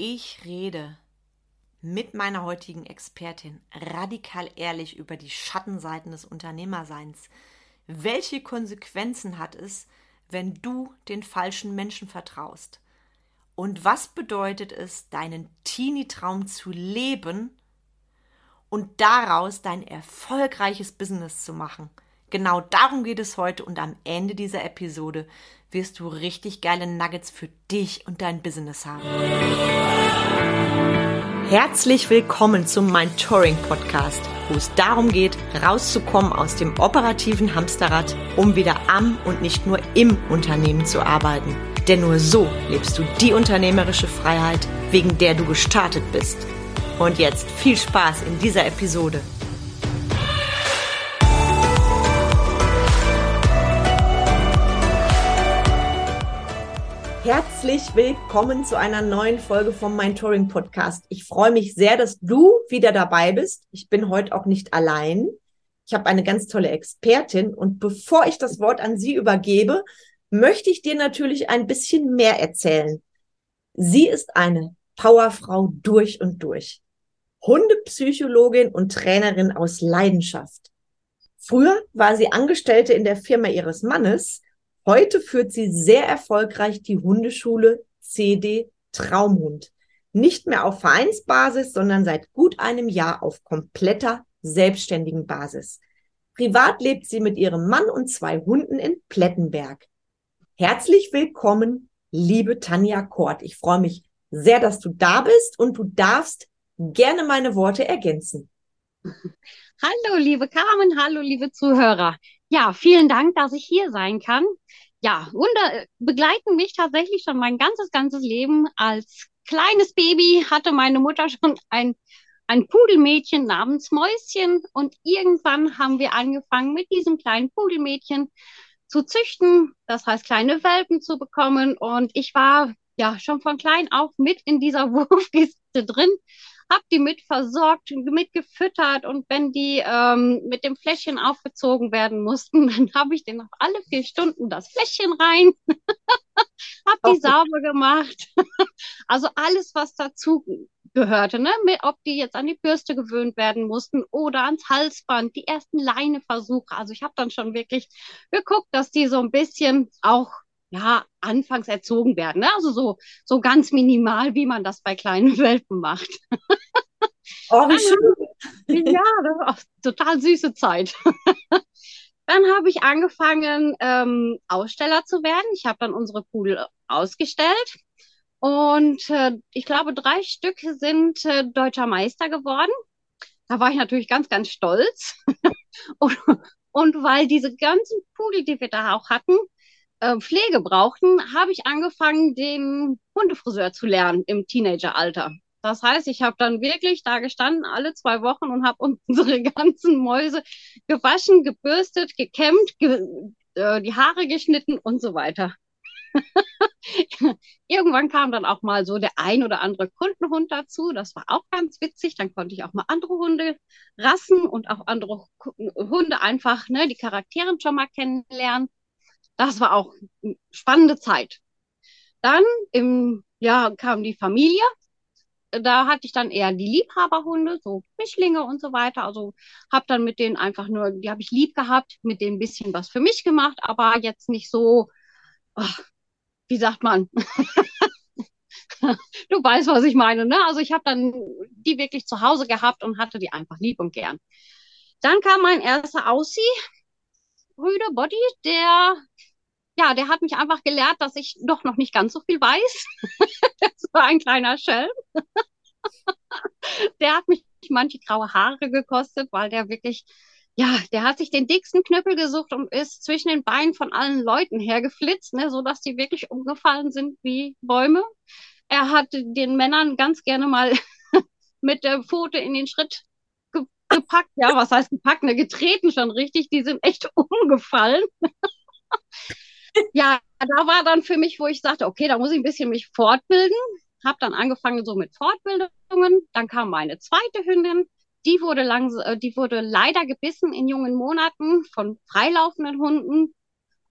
Ich rede mit meiner heutigen Expertin radikal ehrlich über die Schattenseiten des Unternehmerseins. Welche Konsequenzen hat es, wenn du den falschen Menschen vertraust? Und was bedeutet es, deinen Teenie-Traum zu leben und daraus dein erfolgreiches Business zu machen? Genau darum geht es heute und am Ende dieser Episode wirst du richtig geile Nuggets für dich und dein Business haben. Herzlich willkommen zum Mind Touring Podcast, wo es darum geht, rauszukommen aus dem operativen Hamsterrad, um wieder am und nicht nur im Unternehmen zu arbeiten. Denn nur so lebst du die unternehmerische Freiheit, wegen der du gestartet bist. Und jetzt viel Spaß in dieser Episode. Herzlich willkommen zu einer neuen Folge vom Mind Touring Podcast. Ich freue mich sehr, dass du wieder dabei bist. Ich bin heute auch nicht allein. Ich habe eine ganz tolle Expertin und bevor ich das Wort an sie übergebe, möchte ich dir natürlich ein bisschen mehr erzählen. Sie ist eine Powerfrau durch und durch. Hundepsychologin und Trainerin aus Leidenschaft. Früher war sie Angestellte in der Firma ihres Mannes, Heute führt sie sehr erfolgreich die Hundeschule CD Traumhund. Nicht mehr auf Vereinsbasis, sondern seit gut einem Jahr auf kompletter selbstständigen Basis. Privat lebt sie mit ihrem Mann und zwei Hunden in Plettenberg. Herzlich willkommen, liebe Tanja Kort. Ich freue mich sehr, dass du da bist und du darfst gerne meine Worte ergänzen. Hallo, liebe Carmen, hallo, liebe Zuhörer. Ja, vielen Dank, dass ich hier sein kann. Ja, Hunde begleiten mich tatsächlich schon mein ganzes, ganzes Leben. Als kleines Baby hatte meine Mutter schon ein, ein Pudelmädchen namens Mäuschen und irgendwann haben wir angefangen, mit diesem kleinen Pudelmädchen zu züchten, das heißt kleine Welpen zu bekommen und ich war ja schon von klein auf mit in dieser Wurfkiste drin habe die mit versorgt, mit gefüttert und wenn die ähm, mit dem Fläschchen aufgezogen werden mussten, dann habe ich denen auf alle vier Stunden das Fläschchen rein, habe die sauber gemacht. also alles, was dazu gehörte, ne? ob die jetzt an die Bürste gewöhnt werden mussten oder ans Halsband, die ersten Leineversuche. Also ich habe dann schon wirklich geguckt, dass die so ein bisschen auch ja, anfangs erzogen werden. Ne? Also so, so ganz minimal, wie man das bei kleinen Welpen macht. Oh, wie schön. Ja, das war total süße Zeit. Dann habe ich angefangen, ähm, Aussteller zu werden. Ich habe dann unsere Pudel ausgestellt. Und äh, ich glaube, drei Stück sind äh, deutscher Meister geworden. Da war ich natürlich ganz, ganz stolz. und, und weil diese ganzen Pudel, die wir da auch hatten, äh, Pflege brauchten, habe ich angefangen, den Hundefriseur zu lernen im Teenageralter. Das heißt, ich habe dann wirklich da gestanden alle zwei Wochen und habe unsere ganzen Mäuse gewaschen, gebürstet, gekämmt, ge äh, die Haare geschnitten und so weiter. Irgendwann kam dann auch mal so der ein oder andere Kundenhund dazu. Das war auch ganz witzig. Dann konnte ich auch mal andere Hunde rassen und auch andere Hunde einfach ne, die Charaktere schon mal kennenlernen. Das war auch eine spannende Zeit. Dann im ja, kam die Familie. Da hatte ich dann eher die Liebhaberhunde, so Mischlinge und so weiter. Also habe dann mit denen einfach nur, die habe ich lieb gehabt, mit denen ein bisschen was für mich gemacht, aber jetzt nicht so, ach, wie sagt man? du weißt, was ich meine, ne? Also ich habe dann die wirklich zu Hause gehabt und hatte die einfach lieb und gern. Dann kam mein erster Aussie, Rüde Body, der ja, der hat mich einfach gelehrt, dass ich doch noch nicht ganz so viel weiß. das war ein kleiner Schelm. der hat mich manche graue Haare gekostet, weil der wirklich, ja, der hat sich den dicksten Knüppel gesucht und ist zwischen den Beinen von allen Leuten hergeflitzt, ne, so dass die wirklich umgefallen sind wie Bäume. Er hat den Männern ganz gerne mal mit der Pfote in den Schritt gepackt, ja, was heißt gepackt, ne, getreten schon richtig, die sind echt umgefallen ja, da war dann für mich, wo ich sagte, okay, da muss ich ein bisschen mich fortbilden. Habe dann angefangen so mit Fortbildungen. Dann kam meine zweite Hündin. Die wurde, lang, äh, die wurde leider gebissen in jungen Monaten von freilaufenden Hunden.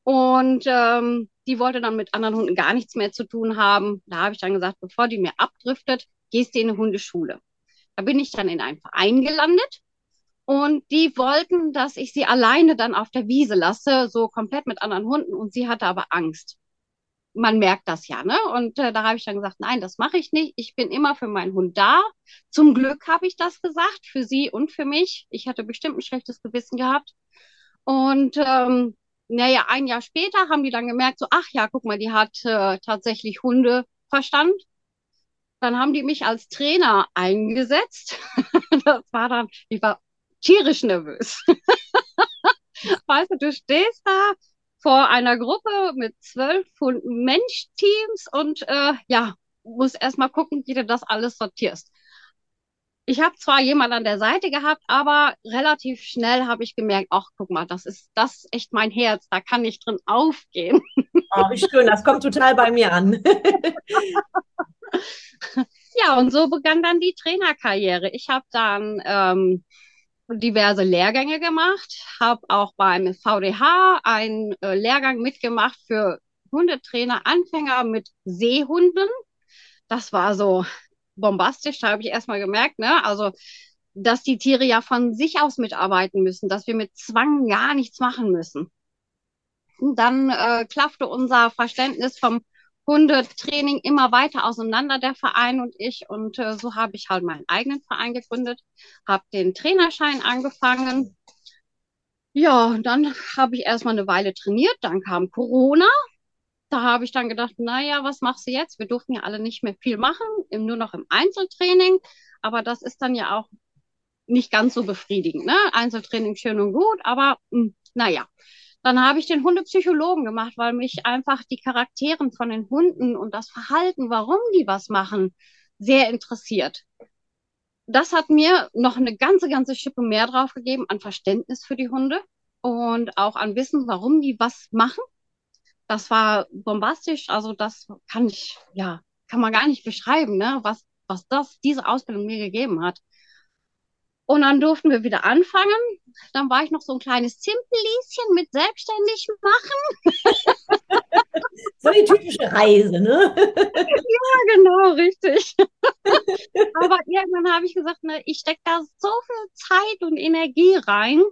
Und ähm, die wollte dann mit anderen Hunden gar nichts mehr zu tun haben. Da habe ich dann gesagt, bevor die mir abdriftet, gehst du in eine Hundeschule. Da bin ich dann in einen Verein gelandet und die wollten, dass ich sie alleine dann auf der Wiese lasse, so komplett mit anderen Hunden und sie hatte aber Angst. Man merkt das ja, ne? Und äh, da habe ich dann gesagt, nein, das mache ich nicht. Ich bin immer für meinen Hund da. Zum Glück habe ich das gesagt, für sie und für mich. Ich hatte bestimmt ein schlechtes Gewissen gehabt. Und ähm, naja, ein Jahr später haben die dann gemerkt, so, ach ja, guck mal, die hat äh, tatsächlich Hundeverstand dann haben die mich als Trainer eingesetzt. das war dann, ich war tierisch nervös. weißt du, du stehst da vor einer Gruppe mit zwölf Mensch-Teams und äh, ja, musst erstmal gucken, wie du das alles sortierst. Ich habe zwar jemand an der Seite gehabt, aber relativ schnell habe ich gemerkt, ach, guck mal, das ist das ist echt mein Herz, da kann ich drin aufgehen. Oh, wie schön, das kommt total bei mir an. ja, und so begann dann die Trainerkarriere. Ich habe dann ähm, diverse Lehrgänge gemacht, habe auch beim VDH einen äh, Lehrgang mitgemacht für Hundetrainer, Anfänger mit Seehunden. Das war so bombastisch, da habe ich erstmal gemerkt, ne? Also, dass die Tiere ja von sich aus mitarbeiten müssen, dass wir mit Zwang gar nichts machen müssen. Und dann äh, klaffte unser Verständnis vom Hundetraining immer weiter auseinander, der Verein und ich. Und äh, so habe ich halt meinen eigenen Verein gegründet, habe den Trainerschein angefangen. Ja, dann habe ich erstmal eine Weile trainiert, dann kam Corona. Da habe ich dann gedacht, naja, was machst du jetzt? Wir durften ja alle nicht mehr viel machen, nur noch im Einzeltraining. Aber das ist dann ja auch nicht ganz so befriedigend. Ne? Einzeltraining schön und gut, aber mh, hm, naja. Dann habe ich den Hundepsychologen gemacht, weil mich einfach die Charakteren von den Hunden und das Verhalten, warum die was machen, sehr interessiert. Das hat mir noch eine ganze, ganze Schippe mehr drauf gegeben an Verständnis für die Hunde und auch an Wissen, warum die was machen. Das war bombastisch. Also das kann ich, ja, kann man gar nicht beschreiben, ne, was, was das, diese Ausbildung mir gegeben hat. Und dann durften wir wieder anfangen. Dann war ich noch so ein kleines Zimpellieschen mit selbstständig machen. so die typische Reise, ne? ja, genau, richtig. Aber irgendwann habe ich gesagt, ne, ich stecke da so viel Zeit und Energie rein.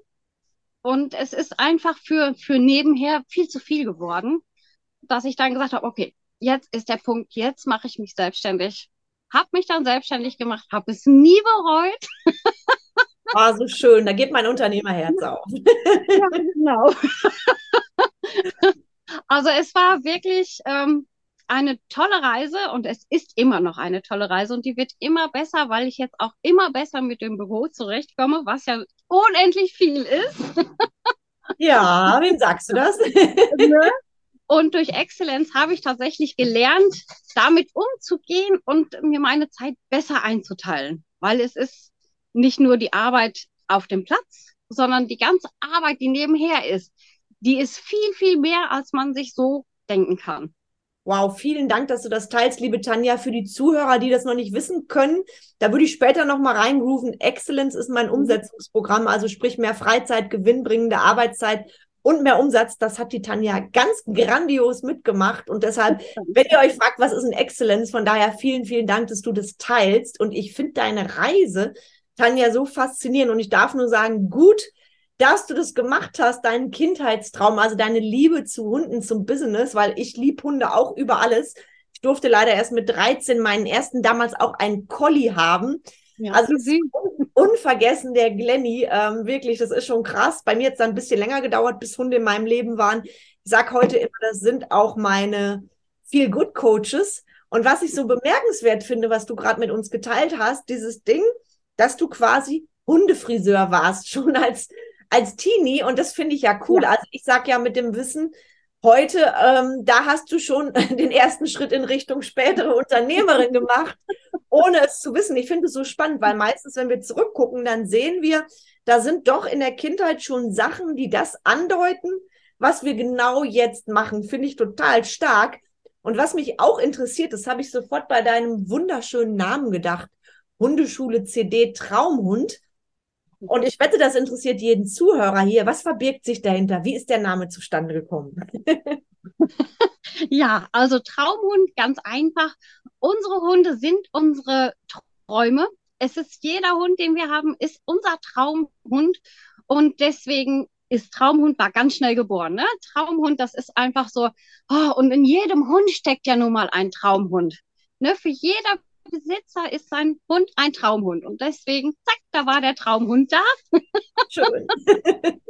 Und es ist einfach für, für nebenher viel zu viel geworden, dass ich dann gesagt habe, okay, jetzt ist der Punkt, jetzt mache ich mich selbstständig. Hab mich dann selbstständig gemacht, habe es nie bereut. War oh, so schön, da geht mein Unternehmerherz auf. ja, genau. Also es war wirklich ähm, eine tolle Reise und es ist immer noch eine tolle Reise und die wird immer besser, weil ich jetzt auch immer besser mit dem Büro zurechtkomme, was ja unendlich viel ist. Ja, wem sagst du das? Und durch Exzellenz habe ich tatsächlich gelernt, damit umzugehen und mir meine Zeit besser einzuteilen, weil es ist nicht nur die Arbeit auf dem Platz, sondern die ganze Arbeit, die nebenher ist, die ist viel, viel mehr, als man sich so denken kann. Wow, vielen Dank, dass du das teilst, liebe Tanja. Für die Zuhörer, die das noch nicht wissen können, da würde ich später noch mal reingrooven. Excellence ist mein mhm. Umsetzungsprogramm, also sprich mehr Freizeit, gewinnbringende Arbeitszeit und mehr Umsatz. Das hat die Tanja ganz grandios mitgemacht. Und deshalb, wenn ihr euch fragt, was ist ein Excellence, von daher vielen, vielen Dank, dass du das teilst. Und ich finde deine Reise Tanja so faszinierend. Und ich darf nur sagen, gut, dass du das gemacht hast, deinen Kindheitstraum, also deine Liebe zu Hunden, zum Business, weil ich liebe Hunde auch über alles. Ich durfte leider erst mit 13 meinen ersten damals auch einen Collie haben. Ja, also un unvergessen der Glenny, ähm, wirklich, das ist schon krass. Bei mir hat es dann ein bisschen länger gedauert, bis Hunde in meinem Leben waren. Ich sage heute immer, das sind auch meine Feel Good Coaches. Und was ich so bemerkenswert finde, was du gerade mit uns geteilt hast, dieses Ding, dass du quasi Hundefriseur warst, schon als, als Teenie. Und das finde ich ja cool. Ja. Also ich sage ja mit dem Wissen, heute, ähm, da hast du schon den ersten Schritt in Richtung spätere Unternehmerin gemacht, ohne es zu wissen. Ich finde es so spannend, weil meistens, wenn wir zurückgucken, dann sehen wir, da sind doch in der Kindheit schon Sachen, die das andeuten, was wir genau jetzt machen. Finde ich total stark. Und was mich auch interessiert, das habe ich sofort bei deinem wunderschönen Namen gedacht. Hundeschule CD Traumhund. Und ich wette, das interessiert jeden Zuhörer hier. Was verbirgt sich dahinter? Wie ist der Name zustande gekommen? ja, also Traumhund, ganz einfach. Unsere Hunde sind unsere Träume. Es ist jeder Hund, den wir haben, ist unser Traumhund. Und deswegen ist Traumhund war ganz schnell geboren. Ne? Traumhund, das ist einfach so. Oh, und in jedem Hund steckt ja nun mal ein Traumhund. Ne? Für jeder Besitzer ist sein Hund ein Traumhund. Und deswegen, zack, da war der Traumhund da. Schön.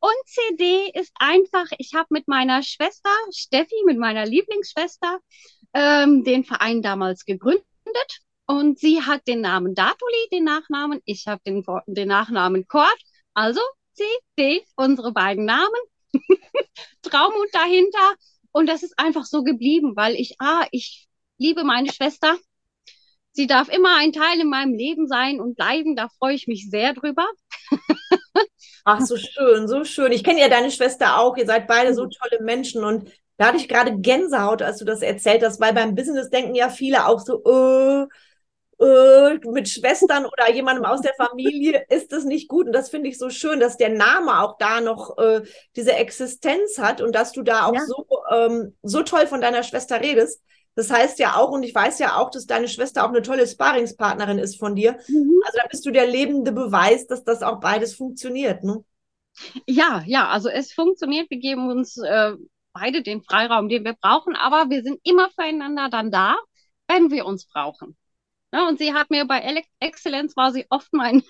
Und CD ist einfach, ich habe mit meiner Schwester, Steffi, mit meiner Lieblingsschwester, ähm, den Verein damals gegründet. Und sie hat den Namen Datuli, den Nachnamen. Ich habe den, den Nachnamen Kort. Also CD, unsere beiden Namen. Traumhund dahinter. Und das ist einfach so geblieben, weil ich, ah, ich liebe meine Schwester. Sie darf immer ein Teil in meinem Leben sein und bleiben. Da freue ich mich sehr drüber. Ach, so schön, so schön. Ich kenne ja deine Schwester auch. Ihr seid beide so tolle Menschen und da hatte ich gerade Gänsehaut, als du das erzählt hast, weil beim Business denken ja viele auch so, äh, äh, mit Schwestern oder jemandem aus der Familie ist das nicht gut. Und das finde ich so schön, dass der Name auch da noch äh, diese Existenz hat und dass du da auch ja. so, ähm, so toll von deiner Schwester redest. Das heißt ja auch, und ich weiß ja auch, dass deine Schwester auch eine tolle Sparingspartnerin ist von dir. Mhm. Also da bist du der lebende Beweis, dass das auch beides funktioniert, ne? Ja, ja, also es funktioniert. Wir geben uns äh, beide den Freiraum, den wir brauchen, aber wir sind immer füreinander dann da, wenn wir uns brauchen. Ja, und sie hat mir bei Excellence war sie oft mein,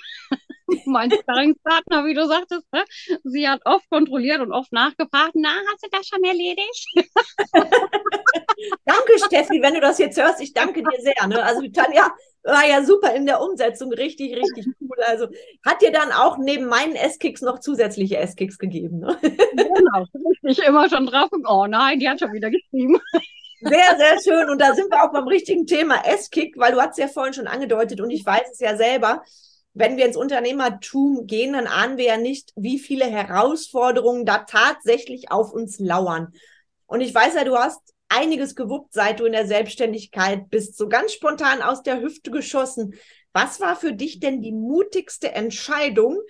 mein Sparringspartner, wie du sagtest. Ne? Sie hat oft kontrolliert und oft nachgefragt, na, hast du das schon erledigt? danke, Steffi, wenn du das jetzt hörst, ich danke dir sehr. Ne? Also Tanja war ja super in der Umsetzung, richtig, richtig cool. Also hat dir dann auch neben meinen S-Kicks noch zusätzliche S-Kicks gegeben. Ne? genau, ich immer schon drauf. Oh nein, die hat schon wieder geschrieben. Sehr, sehr schön. Und da sind wir auch beim richtigen Thema S-Kick, weil du hast es ja vorhin schon angedeutet und ich weiß es ja selber. Wenn wir ins Unternehmertum gehen, dann ahnen wir ja nicht, wie viele Herausforderungen da tatsächlich auf uns lauern. Und ich weiß ja, du hast einiges gewuppt, seit du in der Selbstständigkeit bist, so ganz spontan aus der Hüfte geschossen. Was war für dich denn die mutigste Entscheidung,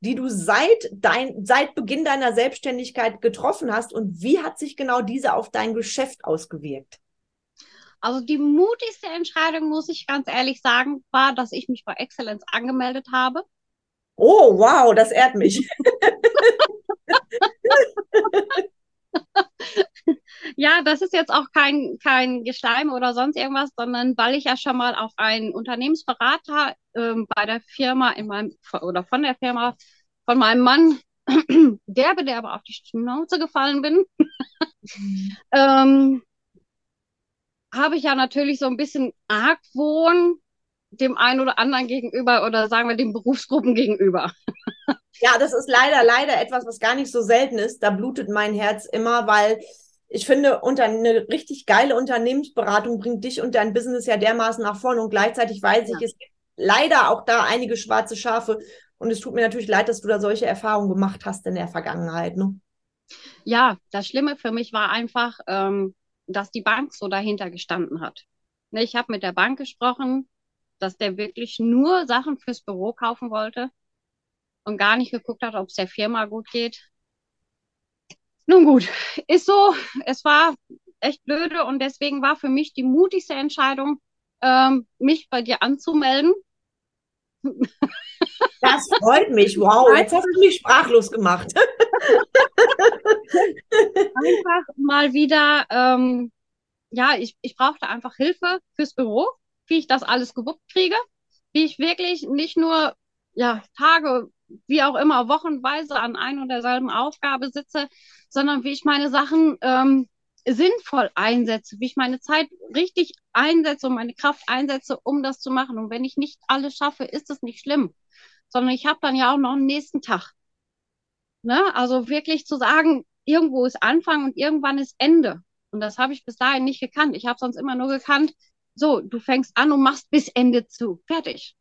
die du seit, dein, seit Beginn deiner Selbstständigkeit getroffen hast und wie hat sich genau diese auf dein Geschäft ausgewirkt? Also die mutigste Entscheidung, muss ich ganz ehrlich sagen, war, dass ich mich bei Excellence angemeldet habe. Oh, wow, das ehrt mich. ja, das ist jetzt auch kein, kein Geschleim oder sonst irgendwas, sondern weil ich ja schon mal auf einen Unternehmensberater ähm, bei der Firma in meinem oder von der Firma von meinem Mann derbe, der aber auf die Schnauze gefallen bin, mhm. ähm, habe ich ja natürlich so ein bisschen Argwohn dem einen oder anderen gegenüber oder sagen wir den Berufsgruppen gegenüber. ja, das ist leider, leider etwas, was gar nicht so selten ist. Da blutet mein Herz immer, weil ich finde, unter eine richtig geile Unternehmensberatung bringt dich und dein Business ja dermaßen nach vorne und gleichzeitig weiß ja. ich, es gibt leider auch da einige schwarze Schafe und es tut mir natürlich leid, dass du da solche Erfahrungen gemacht hast in der Vergangenheit. Ne? Ja, das Schlimme für mich war einfach, ähm, dass die Bank so dahinter gestanden hat. Ne, ich habe mit der Bank gesprochen, dass der wirklich nur Sachen fürs Büro kaufen wollte und gar nicht geguckt hat, ob es der Firma gut geht. Nun gut, ist so. Es war echt blöde und deswegen war für mich die mutigste Entscheidung, ähm, mich bei dir anzumelden. Das freut mich. Wow, jetzt hast du mich sprachlos gemacht. Einfach mal wieder, ähm, ja, ich, ich brauchte einfach Hilfe fürs Büro, wie ich das alles gewuppt kriege, wie ich wirklich nicht nur ja, Tage, wie auch immer, wochenweise an ein und derselben Aufgabe sitze, sondern wie ich meine Sachen ähm, sinnvoll einsetze, wie ich meine Zeit richtig einsetze und meine Kraft einsetze, um das zu machen. Und wenn ich nicht alles schaffe, ist es nicht schlimm, sondern ich habe dann ja auch noch einen nächsten Tag. Ne? Also wirklich zu sagen, irgendwo ist Anfang und irgendwann ist Ende. Und das habe ich bis dahin nicht gekannt. Ich habe sonst immer nur gekannt, so, du fängst an und machst bis Ende zu. Fertig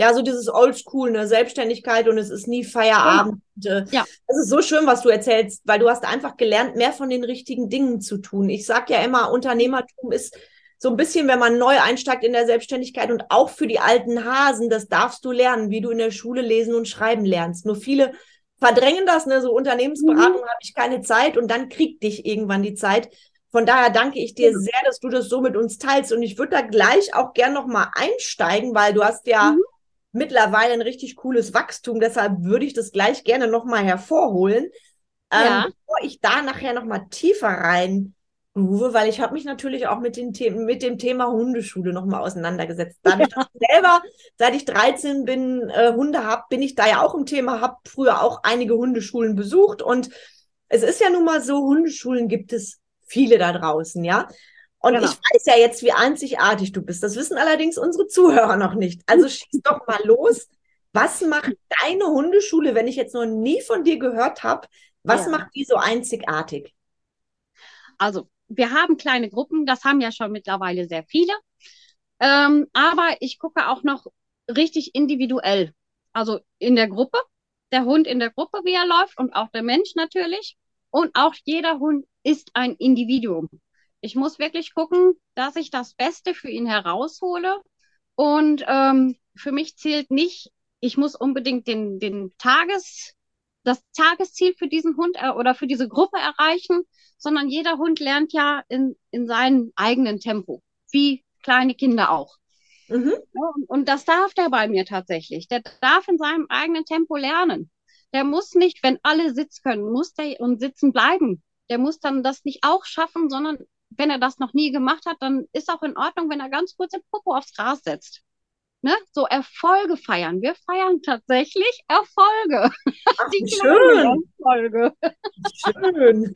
ja, so dieses Oldschool, eine Selbstständigkeit und es ist nie Feierabend. Ja. Äh, ja. Das ist so schön, was du erzählst, weil du hast einfach gelernt, mehr von den richtigen Dingen zu tun. Ich sage ja immer, Unternehmertum ist so ein bisschen, wenn man neu einsteigt in der Selbstständigkeit und auch für die alten Hasen, das darfst du lernen, wie du in der Schule lesen und schreiben lernst. Nur viele verdrängen das, ne? So Unternehmensberatung mhm. habe ich keine Zeit und dann kriegt dich irgendwann die Zeit. Von daher danke ich dir mhm. sehr, dass du das so mit uns teilst. Und ich würde da gleich auch gern nochmal einsteigen, weil du hast ja mhm. Mittlerweile ein richtig cooles Wachstum. Deshalb würde ich das gleich gerne nochmal hervorholen. Ähm, ja. Ähm, bevor ich da nachher nochmal tiefer rein groove, weil ich habe mich natürlich auch mit, den The mit dem Thema Hundeschule nochmal auseinandergesetzt. Dadurch, dass ich selber, seit ich 13 bin, äh, Hunde habe, bin ich da ja auch im Thema, habe früher auch einige Hundeschulen besucht und es ist ja nun mal so, Hundeschulen gibt es viele da draußen, ja. Und genau. ich weiß ja jetzt, wie einzigartig du bist. Das wissen allerdings unsere Zuhörer noch nicht. Also schieß doch mal los. Was macht deine Hundeschule, wenn ich jetzt noch nie von dir gehört habe? Was ja. macht die so einzigartig? Also, wir haben kleine Gruppen, das haben ja schon mittlerweile sehr viele. Ähm, aber ich gucke auch noch richtig individuell. Also in der Gruppe, der Hund in der Gruppe, wie er läuft und auch der Mensch natürlich. Und auch jeder Hund ist ein Individuum. Ich muss wirklich gucken, dass ich das Beste für ihn heraushole. Und ähm, für mich zählt nicht, ich muss unbedingt den, den Tages, das Tagesziel für diesen Hund äh, oder für diese Gruppe erreichen, sondern jeder Hund lernt ja in, in seinem eigenen Tempo, wie kleine Kinder auch. Mhm. Und, und das darf der bei mir tatsächlich. Der darf in seinem eigenen Tempo lernen. Der muss nicht, wenn alle Sitz können, muss der und sitzen bleiben. Der muss dann das nicht auch schaffen, sondern wenn er das noch nie gemacht hat, dann ist auch in Ordnung, wenn er ganz kurz den Popo aufs Gras setzt ne, so Erfolge feiern. Wir feiern tatsächlich Erfolge. Ach, Die schön. Erfolge. Schön.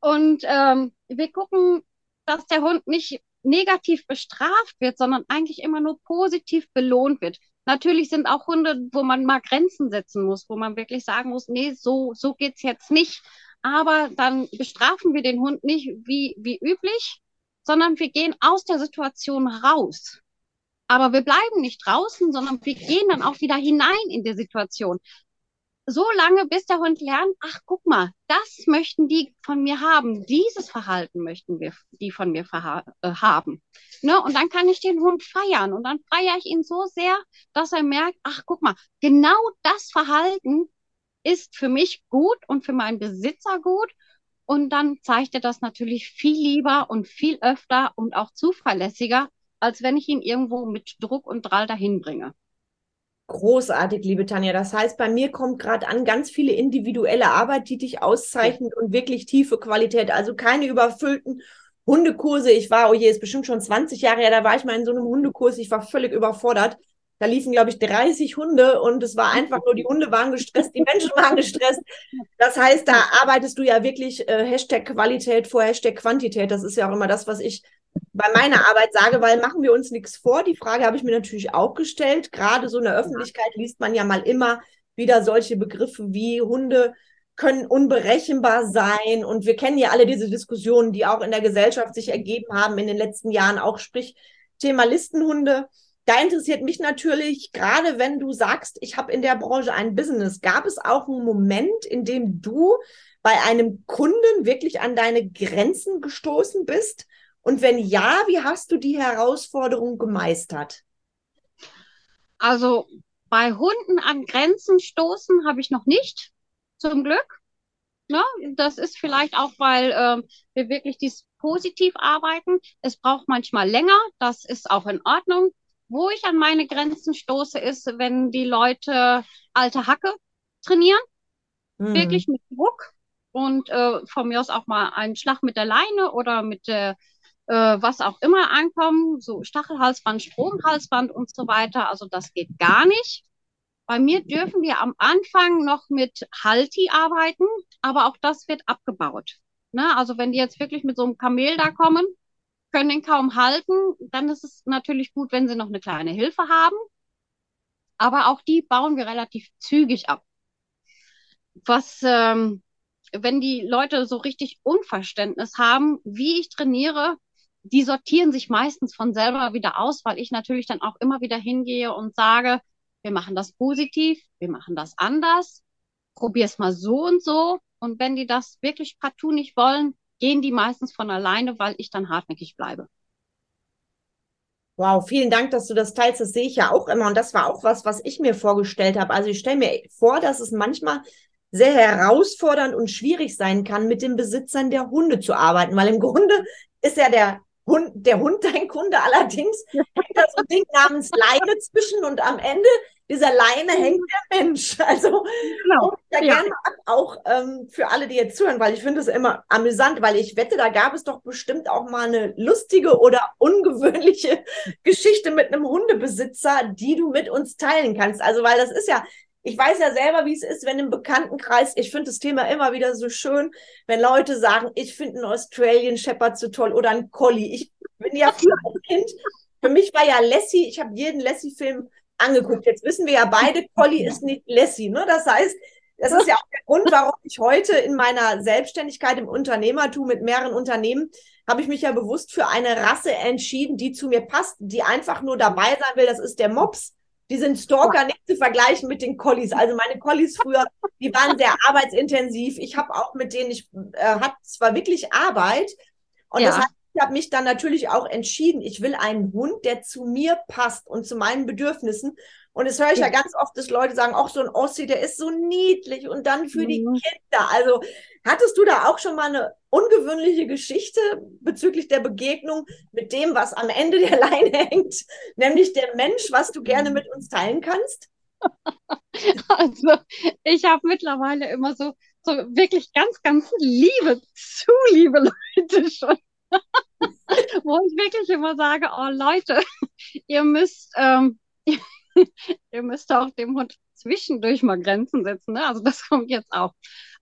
Und ähm, wir gucken, dass der Hund nicht negativ bestraft wird, sondern eigentlich immer nur positiv belohnt wird. Natürlich sind auch Hunde, wo man mal Grenzen setzen muss, wo man wirklich sagen muss, nee, so, so geht's jetzt nicht. Aber dann bestrafen wir den Hund nicht wie, wie üblich, sondern wir gehen aus der Situation raus. Aber wir bleiben nicht draußen, sondern wir gehen dann auch wieder hinein in die Situation. So lange, bis der Hund lernt, ach, guck mal, das möchten die von mir haben. Dieses Verhalten möchten wir, die von mir äh, haben. Ne? Und dann kann ich den Hund feiern. Und dann feiere ich ihn so sehr, dass er merkt, ach, guck mal, genau das Verhalten ist für mich gut und für meinen Besitzer gut. Und dann zeigt er das natürlich viel lieber und viel öfter und auch zuverlässiger, als wenn ich ihn irgendwo mit Druck und Drall dahin bringe. Großartig, liebe Tanja. Das heißt, bei mir kommt gerade an ganz viele individuelle Arbeit, die dich auszeichnet und wirklich tiefe Qualität. Also keine überfüllten Hundekurse. Ich war, oh je, ist bestimmt schon 20 Jahre her, da war ich mal in so einem Hundekurs. Ich war völlig überfordert. Da liefen, glaube ich, 30 Hunde und es war einfach nur, die Hunde waren gestresst, die Menschen waren gestresst. Das heißt, da arbeitest du ja wirklich äh, Hashtag Qualität vor Hashtag Quantität. Das ist ja auch immer das, was ich bei meiner Arbeit sage, weil machen wir uns nichts vor. Die Frage habe ich mir natürlich auch gestellt. Gerade so in der Öffentlichkeit liest man ja mal immer wieder solche Begriffe wie Hunde können unberechenbar sein. Und wir kennen ja alle diese Diskussionen, die auch in der Gesellschaft sich ergeben haben in den letzten Jahren, auch sprich Thema Listenhunde da interessiert mich natürlich, gerade wenn du sagst, ich habe in der Branche ein Business, gab es auch einen Moment, in dem du bei einem Kunden wirklich an deine Grenzen gestoßen bist? Und wenn ja, wie hast du die Herausforderung gemeistert? Also bei Hunden an Grenzen stoßen habe ich noch nicht, zum Glück. Ne? Das ist vielleicht auch, weil äh, wir wirklich dies positiv arbeiten. Es braucht manchmal länger, das ist auch in Ordnung. Wo ich an meine Grenzen stoße, ist, wenn die Leute alte Hacke trainieren, mhm. wirklich mit Druck und äh, von mir aus auch mal einen Schlag mit der Leine oder mit der äh, was auch immer ankommen, so Stachelhalsband, Stromhalsband und so weiter. Also das geht gar nicht. Bei mir dürfen wir am Anfang noch mit Halti arbeiten, aber auch das wird abgebaut. Ne? Also wenn die jetzt wirklich mit so einem Kamel da kommen, können ihn kaum halten. Dann ist es natürlich gut, wenn sie noch eine kleine Hilfe haben. Aber auch die bauen wir relativ zügig ab. Was, ähm, wenn die Leute so richtig Unverständnis haben, wie ich trainiere, die sortieren sich meistens von selber wieder aus, weil ich natürlich dann auch immer wieder hingehe und sage, wir machen das positiv, wir machen das anders, probier's mal so und so. Und wenn die das wirklich partout nicht wollen, gehen die meistens von alleine, weil ich dann hartnäckig bleibe. Wow, vielen Dank, dass du das teilst. Das sehe ich ja auch immer. Und das war auch was, was ich mir vorgestellt habe. Also ich stelle mir vor, dass es manchmal sehr herausfordernd und schwierig sein kann, mit den Besitzern der Hunde zu arbeiten, weil im Grunde ist ja der Hund, der Hund dein Kunde allerdings hängt da so ein Ding namens Leine zwischen und am Ende dieser Leine hängt der Mensch. Also genau. da ja. gerne auch ähm, für alle, die jetzt zuhören, weil ich finde es immer amüsant, weil ich wette, da gab es doch bestimmt auch mal eine lustige oder ungewöhnliche Geschichte mit einem Hundebesitzer, die du mit uns teilen kannst. Also weil das ist ja, ich weiß ja selber, wie es ist, wenn im Bekanntenkreis, ich finde das Thema immer wieder so schön, wenn Leute sagen, ich finde einen Australian Shepherd so toll oder einen Collie. Ich bin ja früher als Kind, für mich war ja Lassie, ich habe jeden Lassie-Film angeguckt. Jetzt wissen wir ja beide, Collie ist nicht Lassie. Ne? Das heißt, das ist ja auch der Grund, warum ich heute in meiner Selbstständigkeit im Unternehmertum mit mehreren Unternehmen habe ich mich ja bewusst für eine Rasse entschieden, die zu mir passt, die einfach nur dabei sein will. Das ist der Mops. Die sind Stalker nicht zu vergleichen mit den Collies. Also meine Collies früher, die waren sehr arbeitsintensiv. Ich habe auch mit denen, ich äh, hatte zwar wirklich Arbeit und ja. das heißt, ich habe mich dann natürlich auch entschieden, ich will einen Hund, der zu mir passt und zu meinen Bedürfnissen. Und das höre ich ja, ja ganz oft, dass Leute sagen, auch so ein Ossi, der ist so niedlich und dann für mhm. die Kinder. Also hattest du da auch schon mal eine ungewöhnliche Geschichte bezüglich der Begegnung mit dem, was am Ende der Leine hängt, nämlich der Mensch, was du gerne mit uns teilen kannst? Also ich habe mittlerweile immer so, so wirklich ganz, ganz liebe, zu liebe Leute schon wo ich wirklich immer sage, oh Leute, ihr müsst, ähm, ihr müsst auch dem Hund zwischendurch mal Grenzen setzen. Ne? Also das kommt jetzt auch.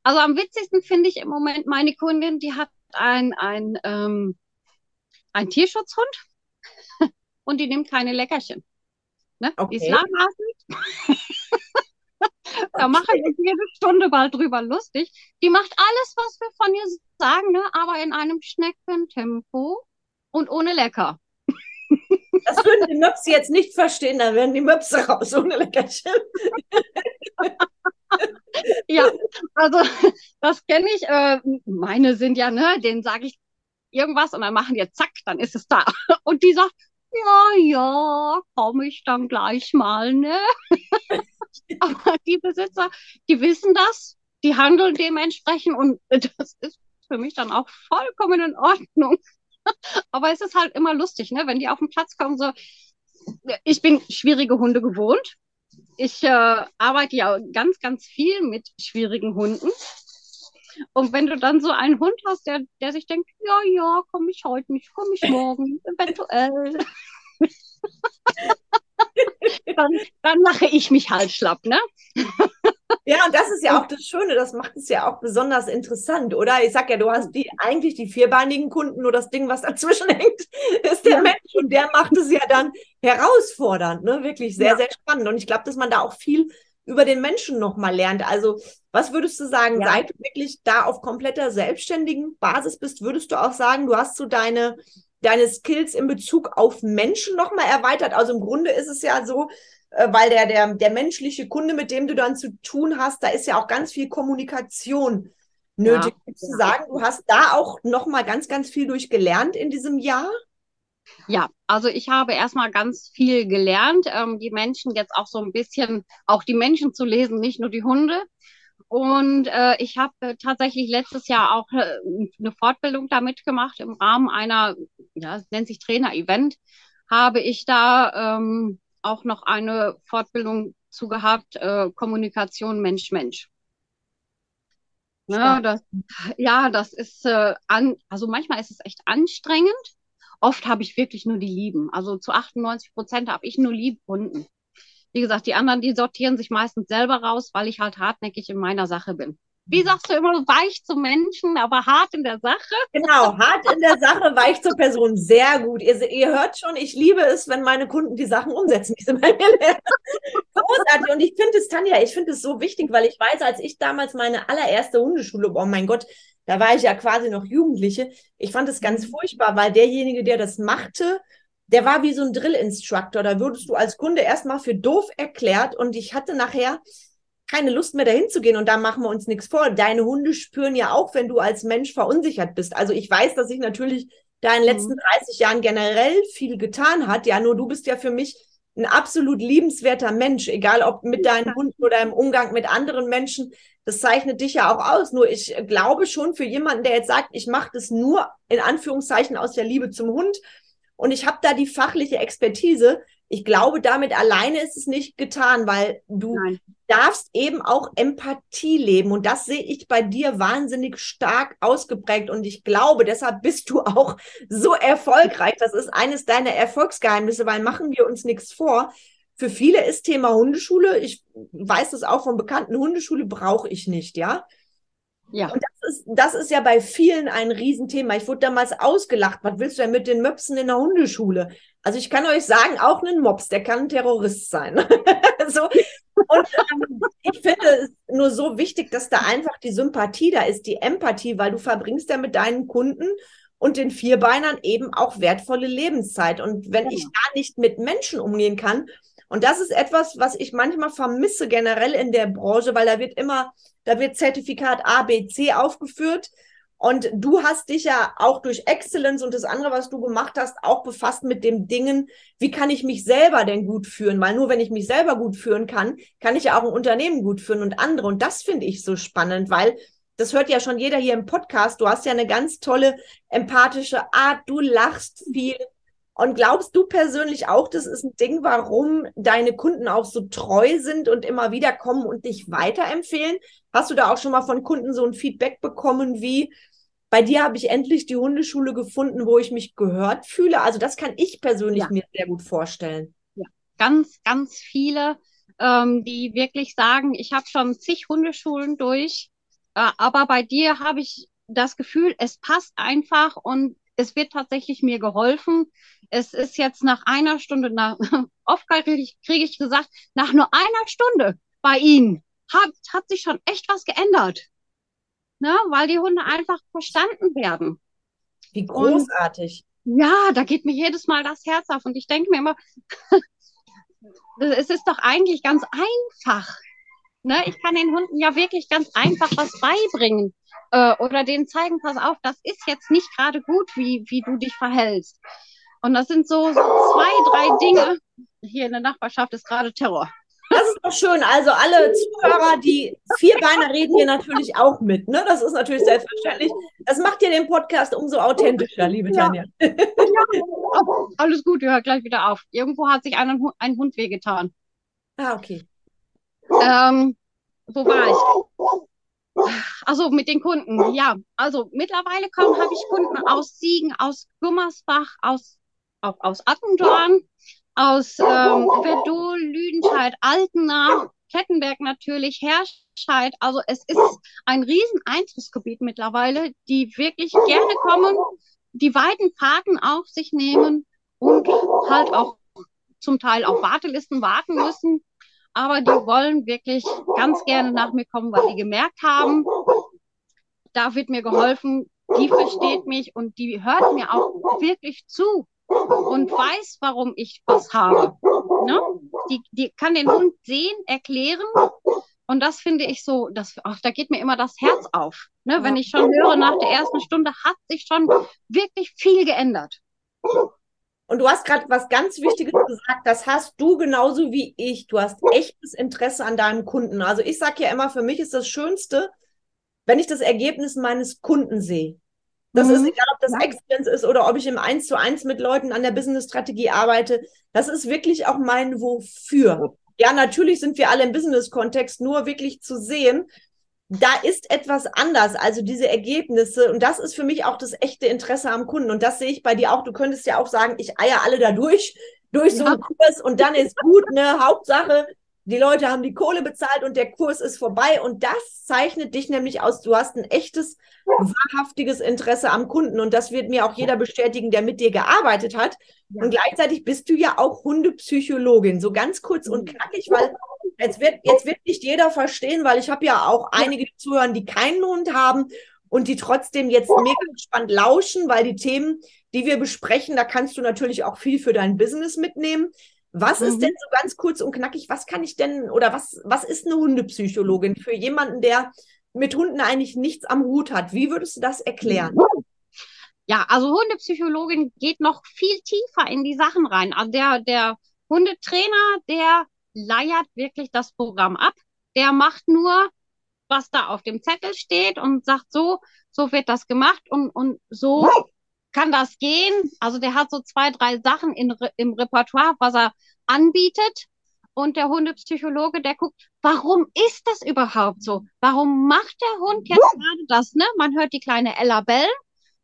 Also am witzigsten finde ich im Moment meine Kundin, die hat ein, ein, ähm, ein Tierschutzhund und die nimmt keine Leckerchen. Ne? Okay. Die ist lahmarschig. da machen wir jede Stunde mal drüber lustig. Die macht alles, was wir von ihr sagen, ne? aber in einem Schneckentempo und ohne Lecker. Das würden die Möps jetzt nicht verstehen, dann werden die Möps raus ohne Leckerchen. ja, also das kenne ich. Äh, meine sind ja, ne, denen sage ich irgendwas und dann machen die zack, dann ist es da. Und die sagt, ja, ja, komme ich dann gleich mal, ne? Aber die Besitzer, die wissen das, die handeln dementsprechend und das ist für mich dann auch vollkommen in Ordnung. Aber es ist halt immer lustig, ne? wenn die auf den Platz kommen, so, ich bin schwierige Hunde gewohnt. Ich äh, arbeite ja ganz, ganz viel mit schwierigen Hunden. Und wenn du dann so einen Hund hast, der, der sich denkt, ja, ja, komme ich heute nicht, komme ich morgen, eventuell. dann, dann mache ich mich halt schlapp, ne? Ja, und das ist ja auch das Schöne, das macht es ja auch besonders interessant, oder? Ich sag ja, du hast die eigentlich die vierbeinigen Kunden, nur das Ding, was dazwischen hängt, ist der ja. Mensch und der macht es ja dann herausfordernd, ne? Wirklich sehr, ja. sehr spannend. Und ich glaube, dass man da auch viel über den Menschen nochmal lernt. Also, was würdest du sagen, ja. seit du wirklich da auf kompletter selbstständigen Basis bist, würdest du auch sagen, du hast so deine deine Skills in Bezug auf Menschen nochmal erweitert. Also im Grunde ist es ja so, äh, weil der, der, der menschliche Kunde, mit dem du dann zu tun hast, da ist ja auch ganz viel Kommunikation nötig. Ja. Zu sagen, du hast da auch nochmal ganz, ganz viel durchgelernt in diesem Jahr? Ja, also ich habe erstmal ganz viel gelernt, ähm, die Menschen jetzt auch so ein bisschen, auch die Menschen zu lesen, nicht nur die Hunde. Und äh, ich habe äh, tatsächlich letztes Jahr auch äh, eine Fortbildung damit gemacht im Rahmen einer, ja, nennt sich Trainer-Event, habe ich da ähm, auch noch eine Fortbildung zu gehabt, äh, Kommunikation Mensch-Mensch. Ne, das, ja, das ist äh, an, also manchmal ist es echt anstrengend. Oft habe ich wirklich nur die Lieben. Also zu 98 Prozent habe ich nur Liebkunden. Wie gesagt, die anderen, die sortieren sich meistens selber raus, weil ich halt hartnäckig in meiner Sache bin. Wie sagst du immer, weich zum Menschen, aber hart in der Sache? Genau, hart in der Sache, weich zur Person. Sehr gut. Ihr, ihr hört schon, ich liebe es, wenn meine Kunden die Sachen umsetzen, die sie bei mir lernen. Großartig. Und ich finde es, Tanja, ich finde es so wichtig, weil ich weiß, als ich damals meine allererste Hundeschule, oh mein Gott, da war ich ja quasi noch Jugendliche. Ich fand es ganz mhm. furchtbar, weil derjenige, der das machte, der war wie so ein Drill-Instructor. Da würdest du als Kunde erstmal für doof erklärt und ich hatte nachher keine Lust mehr dahin zu gehen und da machen wir uns nichts vor. Deine Hunde spüren ja auch, wenn du als Mensch verunsichert bist. Also ich weiß, dass ich natürlich da in den letzten 30 mhm. Jahren generell viel getan hat. Ja, nur du bist ja für mich ein absolut liebenswerter Mensch, egal ob mit deinen Hunden oder im Umgang mit anderen Menschen. Das zeichnet dich ja auch aus. Nur ich glaube schon für jemanden, der jetzt sagt, ich mache das nur in Anführungszeichen aus der Liebe zum Hund und ich habe da die fachliche Expertise, ich glaube, damit alleine ist es nicht getan, weil du Nein. darfst eben auch Empathie leben. Und das sehe ich bei dir wahnsinnig stark ausgeprägt. Und ich glaube, deshalb bist du auch so erfolgreich. Das ist eines deiner Erfolgsgeheimnisse, weil machen wir uns nichts vor. Für viele ist Thema Hundeschule, ich weiß das auch von bekannten Hundeschule, brauche ich nicht, ja. Ja. Und das ist, das ist ja bei vielen ein Riesenthema. Ich wurde damals ausgelacht. Was willst du denn mit den Möpsen in der Hundeschule? Also ich kann euch sagen, auch ein Mops, der kann ein Terrorist sein. so. Und ähm, ich finde es nur so wichtig, dass da einfach die Sympathie da ist, die Empathie, weil du verbringst ja mit deinen Kunden und den Vierbeinern eben auch wertvolle Lebenszeit. Und wenn ja. ich da nicht mit Menschen umgehen kann, und das ist etwas, was ich manchmal vermisse generell in der Branche, weil da wird immer, da wird Zertifikat A, B, C aufgeführt. Und du hast dich ja auch durch Excellence und das andere, was du gemacht hast, auch befasst mit dem Dingen, wie kann ich mich selber denn gut führen? Weil nur wenn ich mich selber gut führen kann, kann ich ja auch ein Unternehmen gut führen und andere. Und das finde ich so spannend, weil das hört ja schon jeder hier im Podcast. Du hast ja eine ganz tolle empathische Art. Du lachst viel. Und glaubst du persönlich auch, das ist ein Ding, warum deine Kunden auch so treu sind und immer wieder kommen und dich weiterempfehlen? Hast du da auch schon mal von Kunden so ein Feedback bekommen wie, bei dir habe ich endlich die Hundeschule gefunden, wo ich mich gehört fühle? Also das kann ich persönlich ja. mir sehr gut vorstellen. Ja, ganz, ganz viele, ähm, die wirklich sagen, ich habe schon zig Hundeschulen durch, äh, aber bei dir habe ich das Gefühl, es passt einfach und es wird tatsächlich mir geholfen. Es ist jetzt nach einer Stunde, nach, oft kriege ich, krieg ich gesagt, nach nur einer Stunde bei Ihnen hat, hat sich schon echt was geändert. Ne? Weil die Hunde einfach verstanden werden. Wie großartig. Und, ja, da geht mir jedes Mal das Herz auf und ich denke mir immer, es ist doch eigentlich ganz einfach. Ne? Ich kann den Hunden ja wirklich ganz einfach was beibringen äh, oder denen zeigen, pass auf, das ist jetzt nicht gerade gut, wie, wie du dich verhältst. Und das sind so, zwei, drei Dinge. Hier in der Nachbarschaft ist gerade Terror. Das ist doch schön. Also alle Zuhörer, die vier Beine reden hier natürlich auch mit. Ne? Das ist natürlich selbstverständlich. Das macht ja den Podcast umso authentischer, liebe ja. Tanja. Ja. Oh, alles gut, hört gleich wieder auf. Irgendwo hat sich ein, ein Hund wehgetan. Ah, okay. Ähm, wo war ich? Also mit den Kunden, ja. Also mittlerweile habe ich Kunden aus Siegen, aus Gummersbach, aus, auch aus Attendorn, aus ähm, Verdol, Lüdenscheid, Altenach, Kettenberg natürlich, Herscheid. Also es ist ein riesen Eintrittsgebiet mittlerweile, die wirklich gerne kommen, die weiten Fahrten auf sich nehmen und halt auch zum Teil auf Wartelisten warten müssen aber die wollen wirklich ganz gerne nach mir kommen, weil die gemerkt haben, da wird mir geholfen, die versteht mich und die hört mir auch wirklich zu und weiß, warum ich was habe. Ne? Die, die kann den Hund sehen, erklären und das finde ich so, das, ach, da geht mir immer das Herz auf. Ne? Wenn ich schon höre, nach der ersten Stunde hat sich schon wirklich viel geändert. Und du hast gerade was ganz Wichtiges gesagt, das hast du genauso wie ich. Du hast echtes Interesse an deinem Kunden. Also ich sage ja immer, für mich ist das Schönste, wenn ich das Ergebnis meines Kunden sehe. Das mhm. ist egal, ob das ja. Excellence ist oder ob ich im Eins zu eins mit Leuten an der Business-Strategie arbeite. Das ist wirklich auch mein Wofür. Ja, natürlich sind wir alle im Business-Kontext, nur wirklich zu sehen, da ist etwas anders, also diese Ergebnisse. Und das ist für mich auch das echte Interesse am Kunden. Und das sehe ich bei dir auch. Du könntest ja auch sagen, ich eier alle da durch, durch so einen Kurs und dann ist gut, ne? Hauptsache, die Leute haben die Kohle bezahlt und der Kurs ist vorbei. Und das zeichnet dich nämlich aus. Du hast ein echtes, wahrhaftiges Interesse am Kunden. Und das wird mir auch jeder bestätigen, der mit dir gearbeitet hat. Ja. Und gleichzeitig bist du ja auch Hundepsychologin. So ganz kurz und mhm. knackig, weil Jetzt wird, jetzt wird nicht jeder verstehen, weil ich habe ja auch einige zuhören, die keinen Hund haben und die trotzdem jetzt mega gespannt lauschen, weil die Themen, die wir besprechen, da kannst du natürlich auch viel für dein Business mitnehmen. Was mhm. ist denn so ganz kurz und knackig, was kann ich denn oder was, was ist eine Hundepsychologin für jemanden, der mit Hunden eigentlich nichts am Hut hat? Wie würdest du das erklären? Ja, also Hundepsychologin geht noch viel tiefer in die Sachen rein. Also der, der Hundetrainer, der leiert wirklich das Programm ab. Der macht nur, was da auf dem Zettel steht und sagt so, so wird das gemacht und, und so kann das gehen. Also der hat so zwei, drei Sachen in, im Repertoire, was er anbietet. Und der Hundepsychologe, der guckt, warum ist das überhaupt so? Warum macht der Hund jetzt gerade das? Ne? Man hört die kleine Ella bellen.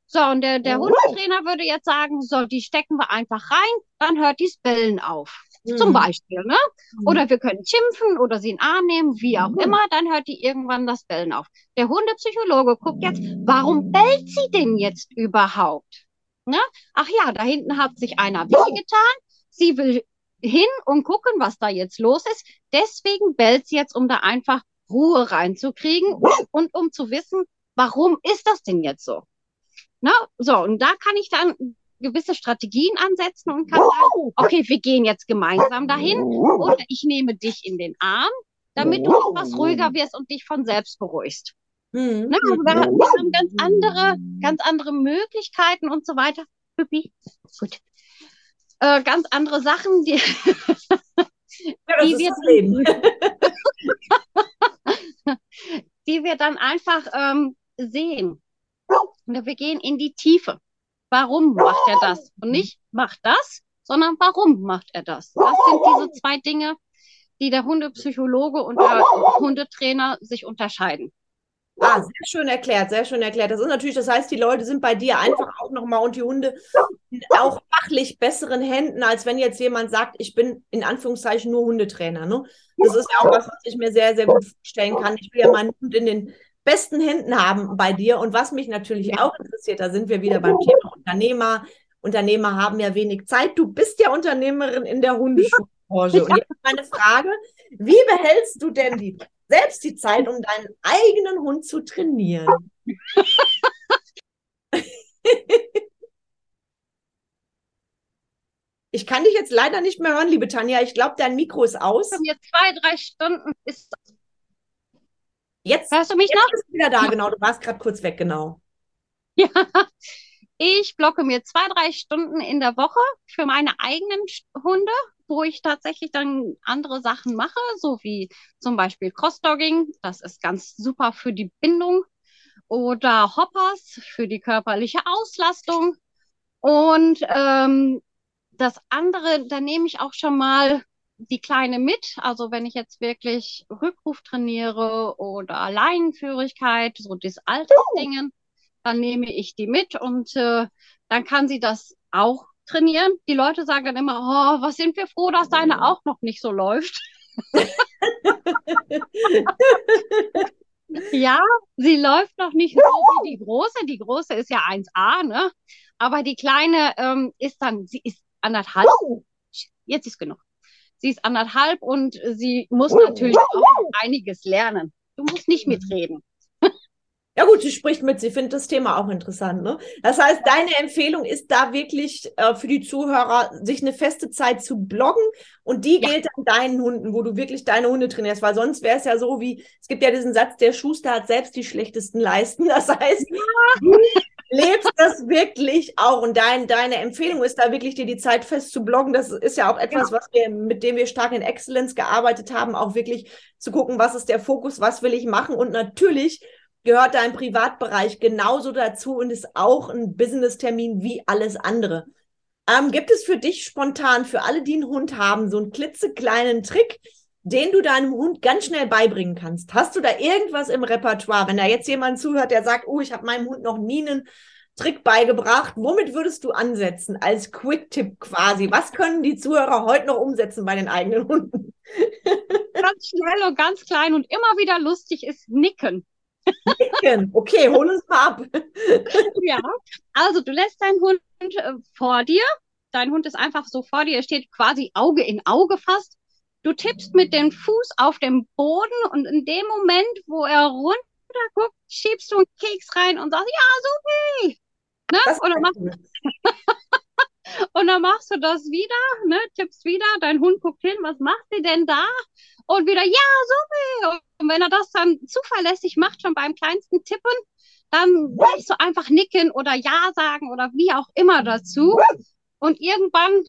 So, und der, der Hundetrainer würde jetzt sagen, so, die stecken wir einfach rein, dann hört die Bellen auf. Mhm. Zum Beispiel, ne? Mhm. Oder wir können schimpfen oder sie in den Arm nehmen, wie auch mhm. immer, dann hört die irgendwann das Bellen auf. Der Hundepsychologe guckt jetzt, warum bellt sie denn jetzt überhaupt? Ne? Ach ja, da hinten hat sich einer wehgetan. Sie will hin und gucken, was da jetzt los ist. Deswegen bellt sie jetzt, um da einfach Ruhe reinzukriegen und um zu wissen, warum ist das denn jetzt so? Na, so, und da kann ich dann gewisse Strategien ansetzen und kann sagen, okay, wir gehen jetzt gemeinsam dahin oder ich nehme dich in den Arm, damit du etwas ruhiger wirst und dich von selbst beruhigst. Mhm. Ne, also wir, wir, haben ganz andere, ganz andere Möglichkeiten und so weiter. Gut. Äh, ganz andere Sachen, die, ja, die wir, die wir dann einfach ähm, sehen. Und wir gehen in die Tiefe. Warum macht er das? Und nicht macht das, sondern warum macht er das? Das sind diese zwei Dinge, die der Hundepsychologe und der Hundetrainer sich unterscheiden. Ah, sehr schön erklärt, sehr schön erklärt. Das ist natürlich, das heißt, die Leute sind bei dir einfach auch nochmal und die Hunde auch fachlich besseren Händen, als wenn jetzt jemand sagt, ich bin in Anführungszeichen nur Hundetrainer. Ne? Das ist ja auch was, was ich mir sehr, sehr gut vorstellen kann. Ich will ja meinen Hund in den besten Händen haben bei dir. Und was mich natürlich auch interessiert, da sind wir wieder beim Thema Unternehmer. Unternehmer haben ja wenig Zeit. Du bist ja Unternehmerin in der Hundeschulbranche. Und jetzt meine Frage, wie behältst du denn die, selbst die Zeit, um deinen eigenen Hund zu trainieren? Ich kann dich jetzt leider nicht mehr hören, liebe Tanja. Ich glaube, dein Mikro ist aus. Mir zwei, drei Stunden ist Jetzt, Hörst du mich jetzt noch? bist du wieder da, genau. Du warst gerade kurz weg, genau. Ja, ich blocke mir zwei, drei Stunden in der Woche für meine eigenen Hunde, wo ich tatsächlich dann andere Sachen mache, so wie zum Beispiel Crossdogging. Das ist ganz super für die Bindung. Oder Hoppers für die körperliche Auslastung. Und ähm, das andere, da nehme ich auch schon mal die Kleine mit. Also wenn ich jetzt wirklich Rückruf trainiere oder Leinenführigkeit, so das Altersdingen, dann nehme ich die mit und äh, dann kann sie das auch trainieren. Die Leute sagen dann immer, oh, was sind wir froh, dass deine auch noch nicht so läuft. ja, sie läuft noch nicht so wie die große. Die große ist ja 1a, ne? Aber die kleine ähm, ist dann, sie ist anderthalb. Jetzt ist genug. Sie ist anderthalb und sie muss natürlich auch einiges lernen. Du musst nicht mitreden. Ja gut, sie spricht mit, sie findet das Thema auch interessant. Ne? Das heißt, deine Empfehlung ist da wirklich äh, für die Zuhörer, sich eine feste Zeit zu bloggen und die ja. gilt an deinen Hunden, wo du wirklich deine Hunde trainierst, weil sonst wäre es ja so wie, es gibt ja diesen Satz, der Schuster hat selbst die schlechtesten Leisten. Das heißt, ja lebst das wirklich auch und dein, deine Empfehlung ist da wirklich, dir die Zeit fest zu bloggen. Das ist ja auch etwas, ja. was wir, mit dem wir stark in Excellence gearbeitet haben, auch wirklich zu gucken, was ist der Fokus, was will ich machen und natürlich gehört dein Privatbereich genauso dazu und ist auch ein Business-Termin wie alles andere. Ähm, gibt es für dich spontan, für alle, die einen Hund haben, so einen klitzekleinen Trick, den du deinem Hund ganz schnell beibringen kannst. Hast du da irgendwas im Repertoire? Wenn da jetzt jemand zuhört, der sagt, oh, ich habe meinem Hund noch nie einen Trick beigebracht, womit würdest du ansetzen als Quick-Tipp quasi? Was können die Zuhörer heute noch umsetzen bei den eigenen Hunden? ganz schnell und ganz klein und immer wieder lustig ist Nicken. Nicken, okay, hol uns mal ab. ja, also du lässt deinen Hund äh, vor dir. Dein Hund ist einfach so vor dir, er steht quasi Auge in Auge fast Du tippst mit dem Fuß auf dem Boden und in dem Moment, wo er runter guckt, schiebst du einen Keks rein und sagst, ja, super. Ne? Oder machst, Und dann machst du das wieder, ne, tippst wieder, dein Hund guckt hin, was macht sie denn da? Und wieder, ja, so. Und wenn er das dann zuverlässig macht, schon beim kleinsten Tippen, dann kannst du einfach nicken oder Ja sagen oder wie auch immer dazu. Und irgendwann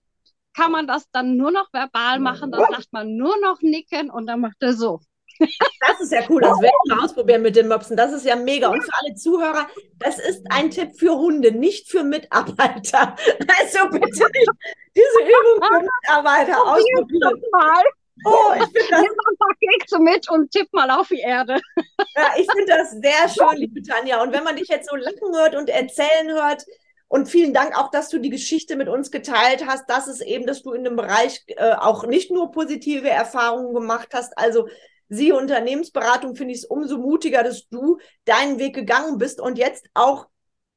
kann man das dann nur noch verbal machen, dann sagt man nur noch nicken und dann macht er so. Das ist ja cool, das werde ich mal ausprobieren mit den Möpsen. Das ist ja mega. Und für alle Zuhörer, das ist ein Tipp für Hunde, nicht für Mitarbeiter. Also bitte nicht diese Übung für Mitarbeiter ausprobieren. Mal. Oh, ich finde das. Nimm ein paar Kekse mit und tipp mal auf die Erde. Ja, ich finde das sehr schön, liebe Tanja. Und wenn man dich jetzt so lachen hört und erzählen hört, und vielen Dank auch, dass du die Geschichte mit uns geteilt hast, dass es eben, dass du in dem Bereich äh, auch nicht nur positive Erfahrungen gemacht hast. Also sie Unternehmensberatung finde ich es umso mutiger, dass du deinen Weg gegangen bist und jetzt auch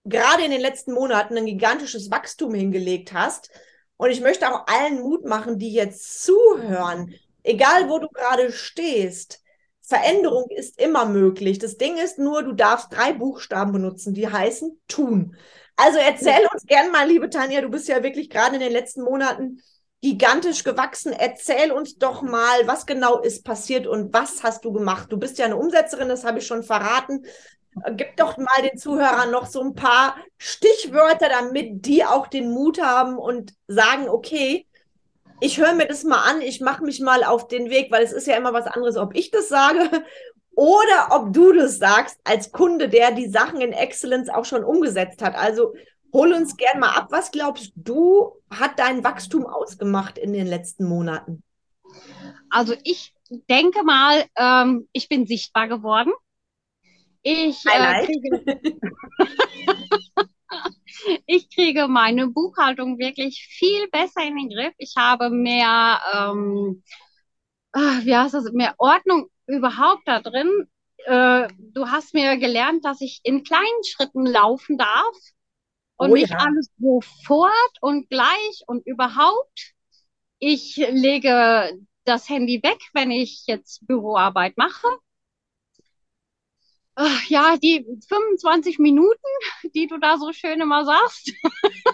gerade in den letzten Monaten ein gigantisches Wachstum hingelegt hast. Und ich möchte auch allen Mut machen, die jetzt zuhören, egal wo du gerade stehst. Veränderung ist immer möglich. Das Ding ist nur, du darfst drei Buchstaben benutzen, die heißen tun. Also erzähl uns gern mal, liebe Tanja, du bist ja wirklich gerade in den letzten Monaten gigantisch gewachsen. Erzähl uns doch mal, was genau ist passiert und was hast du gemacht? Du bist ja eine Umsetzerin, das habe ich schon verraten. Gib doch mal den Zuhörern noch so ein paar Stichwörter, damit die auch den Mut haben und sagen, okay, ich höre mir das mal an, ich mache mich mal auf den Weg, weil es ist ja immer was anderes, ob ich das sage oder ob du das sagst als Kunde, der die Sachen in Excellence auch schon umgesetzt hat. Also hol uns gern mal ab. Was glaubst du, hat dein Wachstum ausgemacht in den letzten Monaten? Also ich denke mal, ähm, ich bin sichtbar geworden. Ich, äh, kriege, ich kriege meine Buchhaltung wirklich viel besser in den Griff. Ich habe mehr, ähm, ah, wie heißt das, mehr Ordnung überhaupt da drin. Äh, du hast mir gelernt, dass ich in kleinen Schritten laufen darf und oh, nicht ja. alles sofort und gleich und überhaupt. Ich lege das Handy weg, wenn ich jetzt Büroarbeit mache. Ach, ja, die 25 Minuten, die du da so schön immer sagst.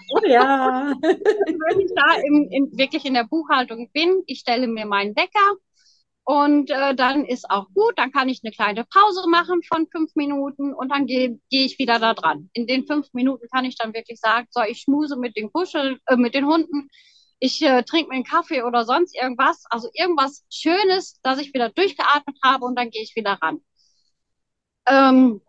Oh ja. Wenn ich da im, in, wirklich in der Buchhaltung bin, ich stelle mir meinen Wecker, und äh, dann ist auch gut, dann kann ich eine kleine Pause machen von fünf Minuten und dann gehe geh ich wieder da dran. In den fünf Minuten kann ich dann wirklich sagen, so, ich schmuse mit den Kuschel, äh, mit den Hunden, ich äh, trinke mir einen Kaffee oder sonst irgendwas. Also irgendwas Schönes, dass ich wieder durchgeatmet habe und dann gehe ich wieder ran. Ähm,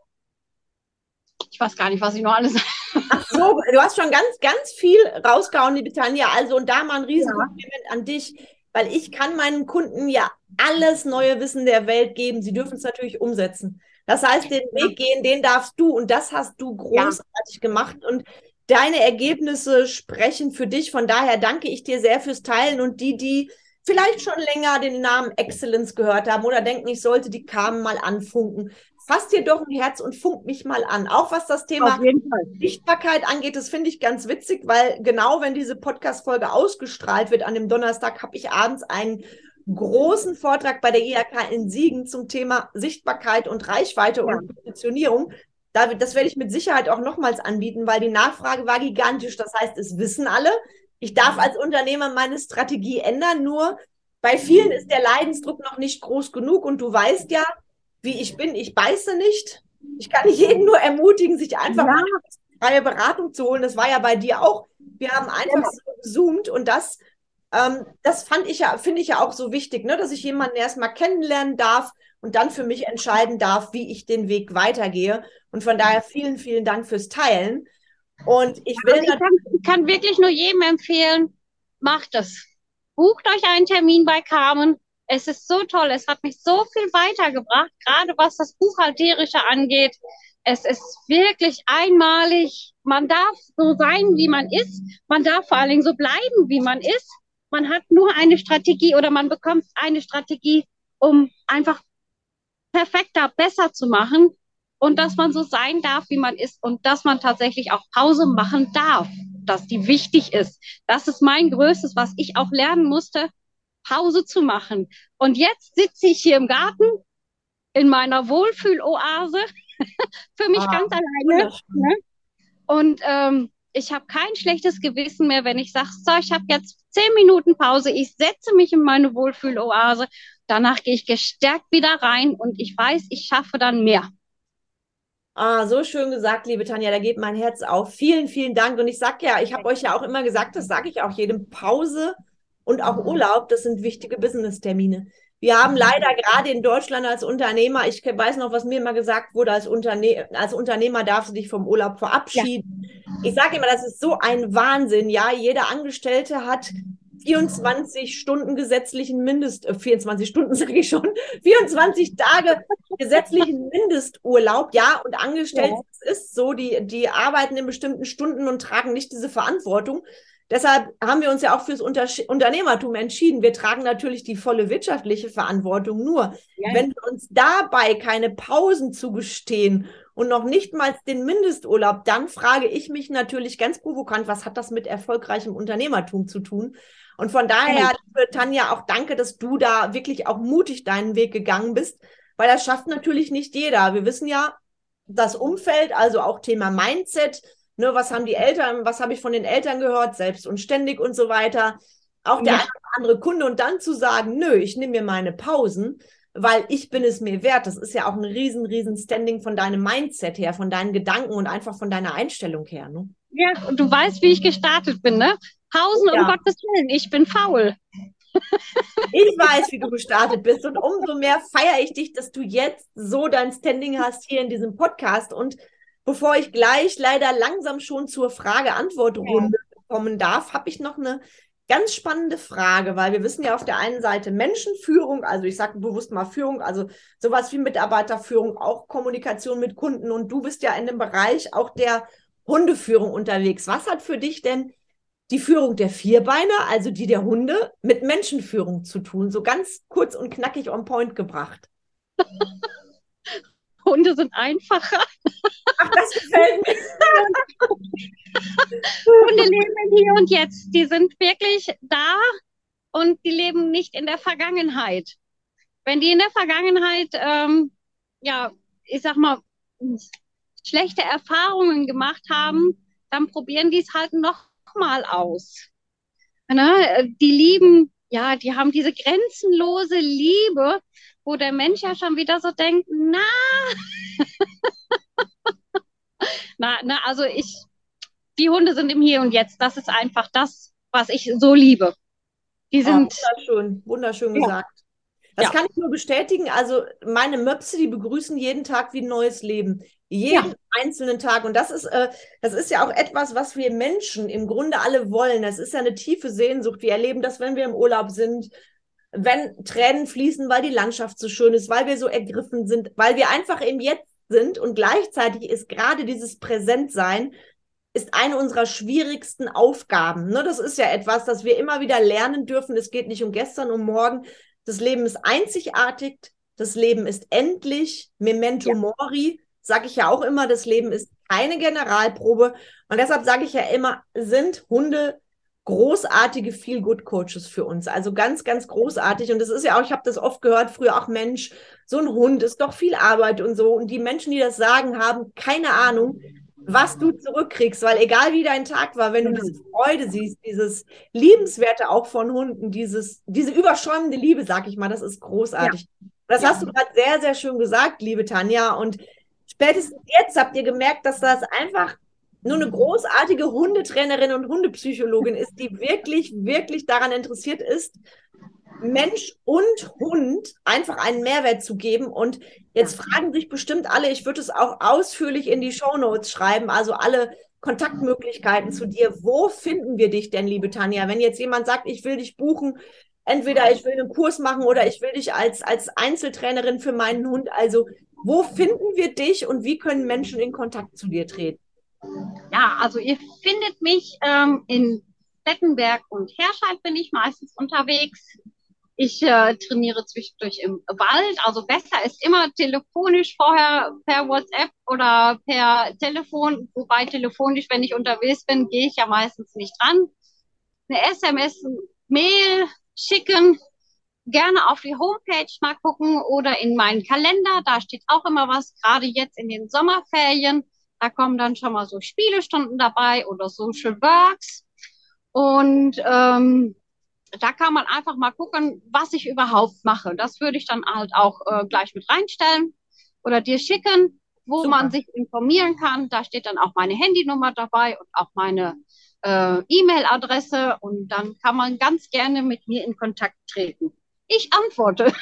ich weiß gar nicht, was ich noch alles. Ach so, du hast schon ganz, ganz viel rausgehauen, liebe Tanja. Also, und da mal ein Riesenkompliment ja. an dich weil ich kann meinen Kunden ja alles neue Wissen der Welt geben. Sie dürfen es natürlich umsetzen. Das heißt, den Weg gehen, den darfst du und das hast du großartig ja. gemacht und deine Ergebnisse sprechen für dich. Von daher danke ich dir sehr fürs Teilen und die, die vielleicht schon länger den Namen Excellence gehört haben oder denken, ich sollte die Kamen mal anfunken fass dir doch ein Herz und funk mich mal an. Auch was das Thema Sichtbarkeit angeht, das finde ich ganz witzig, weil genau wenn diese Podcast-Folge ausgestrahlt wird an dem Donnerstag, habe ich abends einen großen Vortrag bei der IHK in Siegen zum Thema Sichtbarkeit und Reichweite ja. und Positionierung. Das werde ich mit Sicherheit auch nochmals anbieten, weil die Nachfrage war gigantisch. Das heißt, es wissen alle. Ich darf als Unternehmer meine Strategie ändern, nur bei vielen ist der Leidensdruck noch nicht groß genug und du weißt ja, wie ich bin. Ich beiße nicht. Ich kann jeden nur ermutigen, sich einfach ja. mal freie Beratung zu holen. Das war ja bei dir auch. Wir haben einfach ja. so gezoomt und das, ähm, das fand ich ja, finde ich ja auch so wichtig, ne, dass ich jemanden erstmal kennenlernen darf und dann für mich entscheiden darf, wie ich den Weg weitergehe. Und von daher vielen, vielen Dank fürs Teilen. Und ich will. Also ich, kann, ich kann wirklich nur jedem empfehlen, macht es. Bucht euch einen Termin bei Carmen es ist so toll. Es hat mich so viel weitergebracht, gerade was das Buchhalterische angeht. Es ist wirklich einmalig. Man darf so sein, wie man ist. Man darf vor allen Dingen so bleiben, wie man ist. Man hat nur eine Strategie oder man bekommt eine Strategie, um einfach perfekter, besser zu machen. Und dass man so sein darf, wie man ist und dass man tatsächlich auch Pause machen darf, dass die wichtig ist. Das ist mein Größtes, was ich auch lernen musste, Pause zu machen. Und jetzt sitze ich hier im Garten in meiner Wohlfühloase für mich ah, ganz alleine. Ne? Und ähm, ich habe kein schlechtes Gewissen mehr, wenn ich sage, so, ich habe jetzt zehn Minuten Pause, ich setze mich in meine Wohlfühloase, danach gehe ich gestärkt wieder rein und ich weiß, ich schaffe dann mehr. Ah, so schön gesagt, liebe Tanja, da geht mein Herz auf. Vielen, vielen Dank. Und ich sage ja, ich habe euch ja auch immer gesagt, das sage ich auch jedem, Pause und auch Urlaub, das sind wichtige Business-Termine. Wir haben leider gerade in Deutschland als Unternehmer, ich weiß noch, was mir immer gesagt wurde, als, Unterne als Unternehmer darfst du dich vom Urlaub verabschieden. Ja. Ich sage immer, das ist so ein Wahnsinn, ja. Jeder Angestellte hat 24 Stunden gesetzlichen Mindest, äh, 24 Stunden sage ich schon, 24 Tage gesetzlichen Mindesturlaub, ja, und Angestellte, ja. ist so, die, die arbeiten in bestimmten Stunden und tragen nicht diese Verantwortung. Deshalb haben wir uns ja auch fürs Unter Unternehmertum entschieden. Wir tragen natürlich die volle wirtschaftliche Verantwortung. Nur, ja. wenn wir uns dabei keine Pausen zugestehen und noch nicht mal den Mindesturlaub, dann frage ich mich natürlich ganz provokant, was hat das mit erfolgreichem Unternehmertum zu tun? Und von daher, liebe Tanja, auch danke, dass du da wirklich auch mutig deinen Weg gegangen bist, weil das schafft natürlich nicht jeder. Wir wissen ja, das Umfeld, also auch Thema Mindset, Ne, was haben die Eltern, was habe ich von den Eltern gehört, selbst und ständig und so weiter. Auch der ja. andere Kunde und dann zu sagen, nö, ich nehme mir meine Pausen, weil ich bin es mir wert. Das ist ja auch ein riesen, riesen Standing von deinem Mindset her, von deinen Gedanken und einfach von deiner Einstellung her. Ne? Ja, und du weißt, wie ich gestartet bin, ne? Pausen ja. um Gottes Willen, ich bin faul. Ich weiß, wie du gestartet bist und umso mehr feiere ich dich, dass du jetzt so dein Standing hast hier in diesem Podcast und Bevor ich gleich leider langsam schon zur Frage-Antwort-Runde ja. kommen darf, habe ich noch eine ganz spannende Frage, weil wir wissen ja auf der einen Seite Menschenführung, also ich sage bewusst mal Führung, also sowas wie Mitarbeiterführung, auch Kommunikation mit Kunden und du bist ja in dem Bereich auch der Hundeführung unterwegs. Was hat für dich denn die Führung der Vierbeiner, also die der Hunde, mit Menschenführung zu tun? So ganz kurz und knackig on point gebracht. Hunde sind einfacher. Ach, das gefällt mir. Hunde leben hier und jetzt. Die sind wirklich da und die leben nicht in der Vergangenheit. Wenn die in der Vergangenheit, ähm, ja, ich sag mal, schlechte Erfahrungen gemacht haben, dann probieren die es halt noch mal aus. Ne? Die lieben, ja, die haben diese grenzenlose Liebe wo der Mensch ja schon wieder so denkt, na, na, na, also ich, die Hunde sind im Hier und Jetzt. Das ist einfach das, was ich so liebe. Die sind oh, wunderschön, wunderschön ja. gesagt. Das ja. kann ich nur bestätigen. Also meine Möpse, die begrüßen jeden Tag wie ein neues Leben. Jeden ja. einzelnen Tag. Und das ist, äh, das ist ja auch etwas, was wir Menschen im Grunde alle wollen. Das ist ja eine tiefe Sehnsucht. Wir erleben das, wenn wir im Urlaub sind, wenn Tränen fließen, weil die Landschaft so schön ist, weil wir so ergriffen sind, weil wir einfach im Jetzt sind und gleichzeitig ist gerade dieses Präsentsein ist eine unserer schwierigsten Aufgaben. Ne? Das ist ja etwas, das wir immer wieder lernen dürfen. Es geht nicht um gestern, um morgen. Das Leben ist einzigartig, das Leben ist endlich, memento ja. mori, sage ich ja auch immer, das Leben ist keine Generalprobe. Und deshalb sage ich ja immer, sind Hunde großartige Feel-Good-Coaches für uns. Also ganz, ganz großartig. Und das ist ja auch, ich habe das oft gehört, früher auch Mensch, so ein Hund ist doch viel Arbeit und so. Und die Menschen, die das sagen, haben keine Ahnung, was du zurückkriegst, weil egal wie dein Tag war, wenn du diese Freude siehst, dieses Liebenswerte auch von Hunden, dieses, diese überschäumende Liebe, sag ich mal, das ist großartig. Ja. Das ja. hast du gerade sehr, sehr schön gesagt, liebe Tanja. Und spätestens jetzt habt ihr gemerkt, dass das einfach nur eine großartige Hundetrainerin und Hundepsychologin ist, die wirklich, wirklich daran interessiert ist, Mensch und Hund einfach einen Mehrwert zu geben. Und jetzt fragen sich bestimmt alle, ich würde es auch ausführlich in die Show Notes schreiben, also alle Kontaktmöglichkeiten zu dir. Wo finden wir dich denn, liebe Tanja? Wenn jetzt jemand sagt, ich will dich buchen, entweder ich will einen Kurs machen oder ich will dich als, als Einzeltrainerin für meinen Hund. Also, wo finden wir dich und wie können Menschen in Kontakt zu dir treten? Ja, also ihr findet mich ähm, in Bettenberg und Herscheid bin ich meistens unterwegs. Ich äh, trainiere zwischendurch im Wald. Also besser ist immer telefonisch vorher per WhatsApp oder per Telefon. Wobei telefonisch, wenn ich unterwegs bin, gehe ich ja meistens nicht dran. Eine SMS, Mail schicken, gerne auf die Homepage mal gucken oder in meinen Kalender. Da steht auch immer was, gerade jetzt in den Sommerferien Da kommen dann schon mal so Spielestunden dabei oder Social Works. Und ähm, da kann man einfach mal gucken, was ich überhaupt mache. Das würde ich dann halt auch äh, gleich mit reinstellen oder dir schicken, wo Super. man sich informieren kann. Da steht dann auch meine Handynummer dabei und auch meine äh, E-Mail-Adresse und dann kann man ganz gerne mit mir in Kontakt treten. Ich antworte.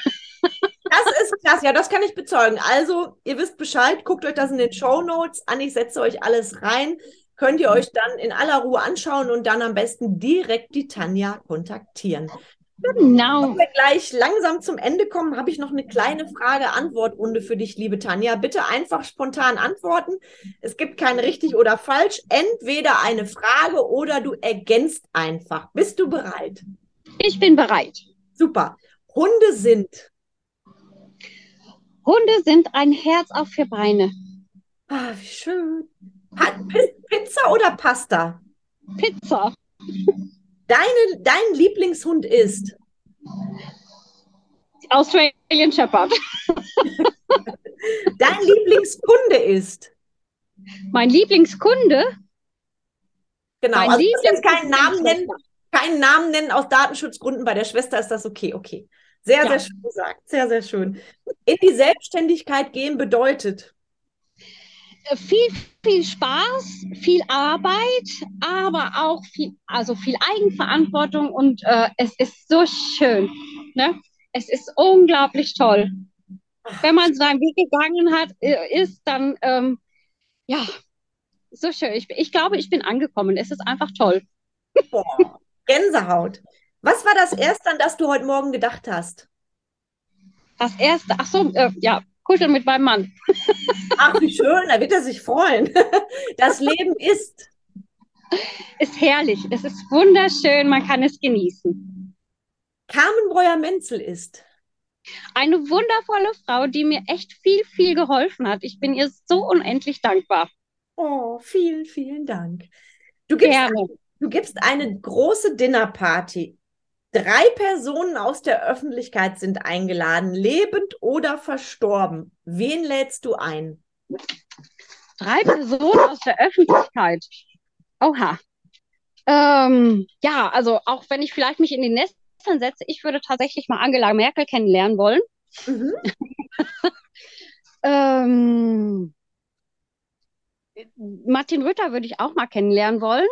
Das ist klasse, ja, das kann ich bezeugen. Also, ihr wisst Bescheid, guckt euch das in den Show Notes an. Ich setze euch alles rein. Könnt ihr euch dann in aller Ruhe anschauen und dann am besten direkt die Tanja kontaktieren. Genau. Wenn wir gleich langsam zum Ende kommen, habe ich noch eine kleine Frage-Antwort-Runde für dich, liebe Tanja. Bitte einfach spontan antworten. Es gibt kein richtig oder falsch. Entweder eine Frage oder du ergänzt einfach. Bist du bereit? Ich bin bereit. Super. Hunde sind. Hunde sind ein Herz auf vier Beine. Ah, wie schön. Pizza oder Pasta? Pizza. Deine, dein Lieblingshund ist? Australian Shepherd. Dein Lieblingskunde ist? Mein Lieblingskunde? Genau, mein also Lieblings keinen Namen nennen, keinen Namen nennen aus Datenschutzgründen. Bei der Schwester ist das okay, okay. Sehr, ja. sehr schön gesagt. Sehr, sehr schön. In die Selbstständigkeit gehen bedeutet? viel, viel Spaß, viel Arbeit, aber auch viel, also viel Eigenverantwortung und äh, es ist so schön. Ne? Es ist unglaublich toll. Wenn man seinen Weg gegangen hat, äh, ist dann, ähm, ja, so schön. Ich, ich glaube, ich bin angekommen. Es ist einfach toll. Boah, Gänsehaut. Was war das Erste, an das du heute Morgen gedacht hast? Das Erste, ach so, äh, ja, kuscheln mit meinem Mann. Ach, wie schön, da wird er sich freuen. Das Leben ist. Ist herrlich, es ist wunderschön, man kann es genießen. Carmen Breuer-Menzel ist. Eine wundervolle Frau, die mir echt viel, viel geholfen hat. Ich bin ihr so unendlich dankbar. Oh, vielen, vielen Dank. Du gibst, Gerne. du gibst eine große Dinnerparty Drei Personen aus der Öffentlichkeit sind eingeladen, lebend oder verstorben. Wen lädst du ein? Drei Personen aus der Öffentlichkeit. Oha. Ähm, ja, also auch wenn ich vielleicht mich in die Nestern setze, ich würde tatsächlich mal Angela Merkel kennenlernen wollen. Mhm. ähm, Martin Rütter würde ich auch mal kennenlernen wollen.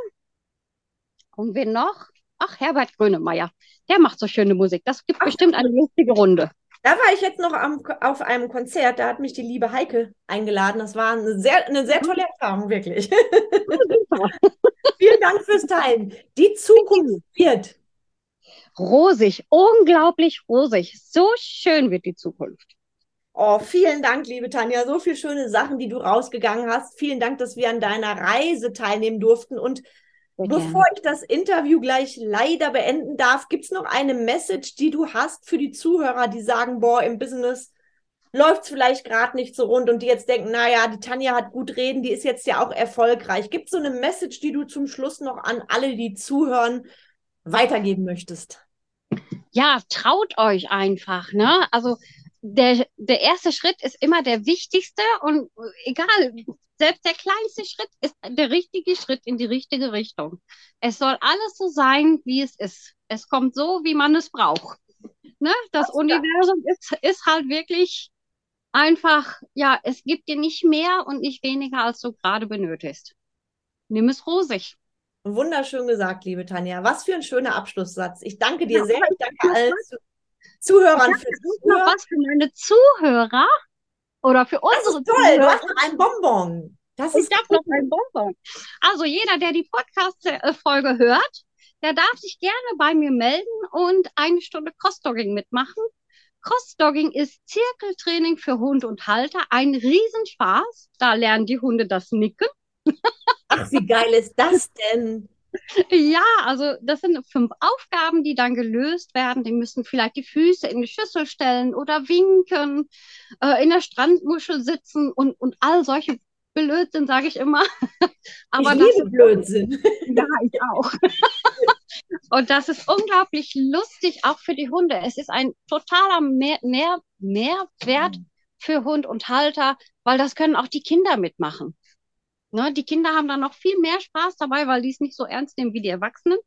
Und wen noch? Ach, Herbert Grönemeyer. Der macht so schöne Musik. Das gibt Ach, bestimmt eine lustige Runde. Da war ich jetzt noch am, auf einem Konzert, da hat mich die liebe Heike eingeladen. Das war eine sehr, eine sehr tolle Erfahrung, wirklich. Vielen Dank fürs Teilen. Die Zukunft wird rosig, unglaublich rosig. So schön wird die Zukunft. Oh, vielen Dank, liebe Tanja. So viele schöne Sachen, die du rausgegangen hast. Vielen Dank, dass wir an deiner Reise teilnehmen durften. Und Bevor ich das Interview gleich leider beenden darf, gibt es noch eine Message, die du hast für die Zuhörer, die sagen, boah, im Business läuft es vielleicht gerade nicht so rund und die jetzt denken, naja, die Tanja hat gut reden, die ist jetzt ja auch erfolgreich. Gibt es so eine Message, die du zum Schluss noch an alle, die zuhören, weitergeben möchtest? Ja, traut euch einfach, ne? Also der, der erste Schritt ist immer der wichtigste und egal, selbst der kleinste Schritt ist der richtige Schritt in die richtige Richtung. Es soll alles so sein, wie es ist. Es kommt so, wie man es braucht. Ne? Das Was Universum ist, ist halt wirklich einfach, ja, es gibt dir nicht mehr und nicht weniger, als du gerade benötigst. Nimm es rosig. Wunderschön gesagt, liebe Tanja. Was für ein schöner Abschlusssatz. Ich danke dir ja, sehr. Ich danke allen Zuhörern fürs Zuhören. Was für meine Zuhörer oder für unsere toll, du hast noch ein Bonbon. Das ist ich habe noch ein Bonbon. Also jeder, der die Podcast-Folge hört, der darf sich gerne bei mir melden und eine Stunde Crossdogging mitmachen. Crossdogging ist Zirkeltraining für Hund und Halter. Ein Riesenspaß. Da lernen die Hunde das Nicken. Ach, wie geil ist das denn? Ja, also das sind fünf Aufgaben, die dann gelöst werden. Die müssen vielleicht die Füße in die Schüssel stellen oder winken, äh, in der Strandmuschel sitzen und, und all solche Blödsinn, sage ich immer. Aber ich liebe Blödsinn. Ja, ich auch. und das ist unglaublich lustig, auch für die Hunde. Es ist ein totaler Mehr, Mehr, Mehrwert für Hund und Halter, weil das können auch die Kinder mitmachen. Ne, die Kinder haben dann noch viel mehr Spaß dabei, weil die es nicht so ernst nehmen wie die Erwachsenen.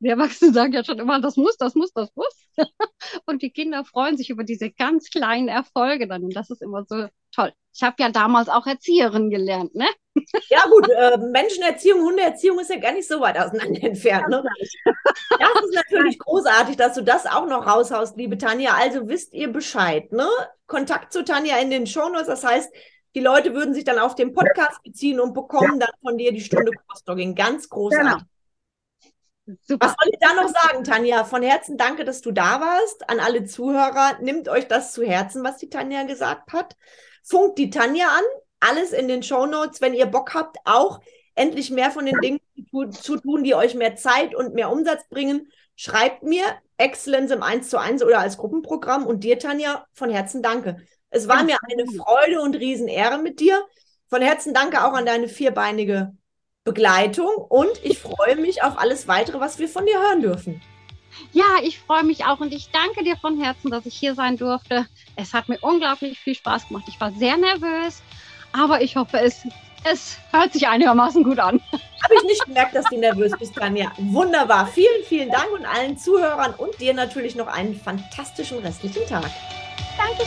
Die Erwachsenen sagen ja schon immer, das muss, das muss, das muss. Und die Kinder freuen sich über diese ganz kleinen Erfolge dann. Und das ist immer so toll. Ich habe ja damals auch Erzieherin gelernt, ne? Ja, gut, äh, Menschenerziehung, Hundeerziehung ist ja gar nicht so weit auseinander entfernt. Ne? Das ist natürlich großartig, dass du das auch noch raushaust, liebe Tanja. Also wisst ihr Bescheid, ne? Kontakt zu Tanja in den Shownotes. Das heißt, die Leute würden sich dann auf den Podcast beziehen und bekommen dann von dir die Stunde Crossdogging. Ganz großartig. Genau. Super. Was soll ich da noch sagen, Tanja? Von Herzen danke, dass du da warst. An alle Zuhörer, nimmt euch das zu Herzen, was die Tanja gesagt hat. Funkt die Tanja an. Alles in den Show Notes, wenn ihr Bock habt, auch endlich mehr von den Dingen zu tun, die euch mehr Zeit und mehr Umsatz bringen. Schreibt mir Excellence im 1 zu 1 oder als Gruppenprogramm und dir, Tanja, von Herzen danke. Es war mir eine Freude und Riesenehre mit dir. Von Herzen danke auch an deine vierbeinige Begleitung und ich freue mich auf alles weitere, was wir von dir hören dürfen. Ja, ich freue mich auch und ich danke dir von Herzen, dass ich hier sein durfte. Es hat mir unglaublich viel Spaß gemacht. Ich war sehr nervös, aber ich hoffe, es, es hört sich einigermaßen gut an. Habe ich nicht gemerkt, dass du nervös bist, Tanja. Wunderbar. Vielen, vielen Dank und allen Zuhörern und dir natürlich noch einen fantastischen restlichen Tag. Danke.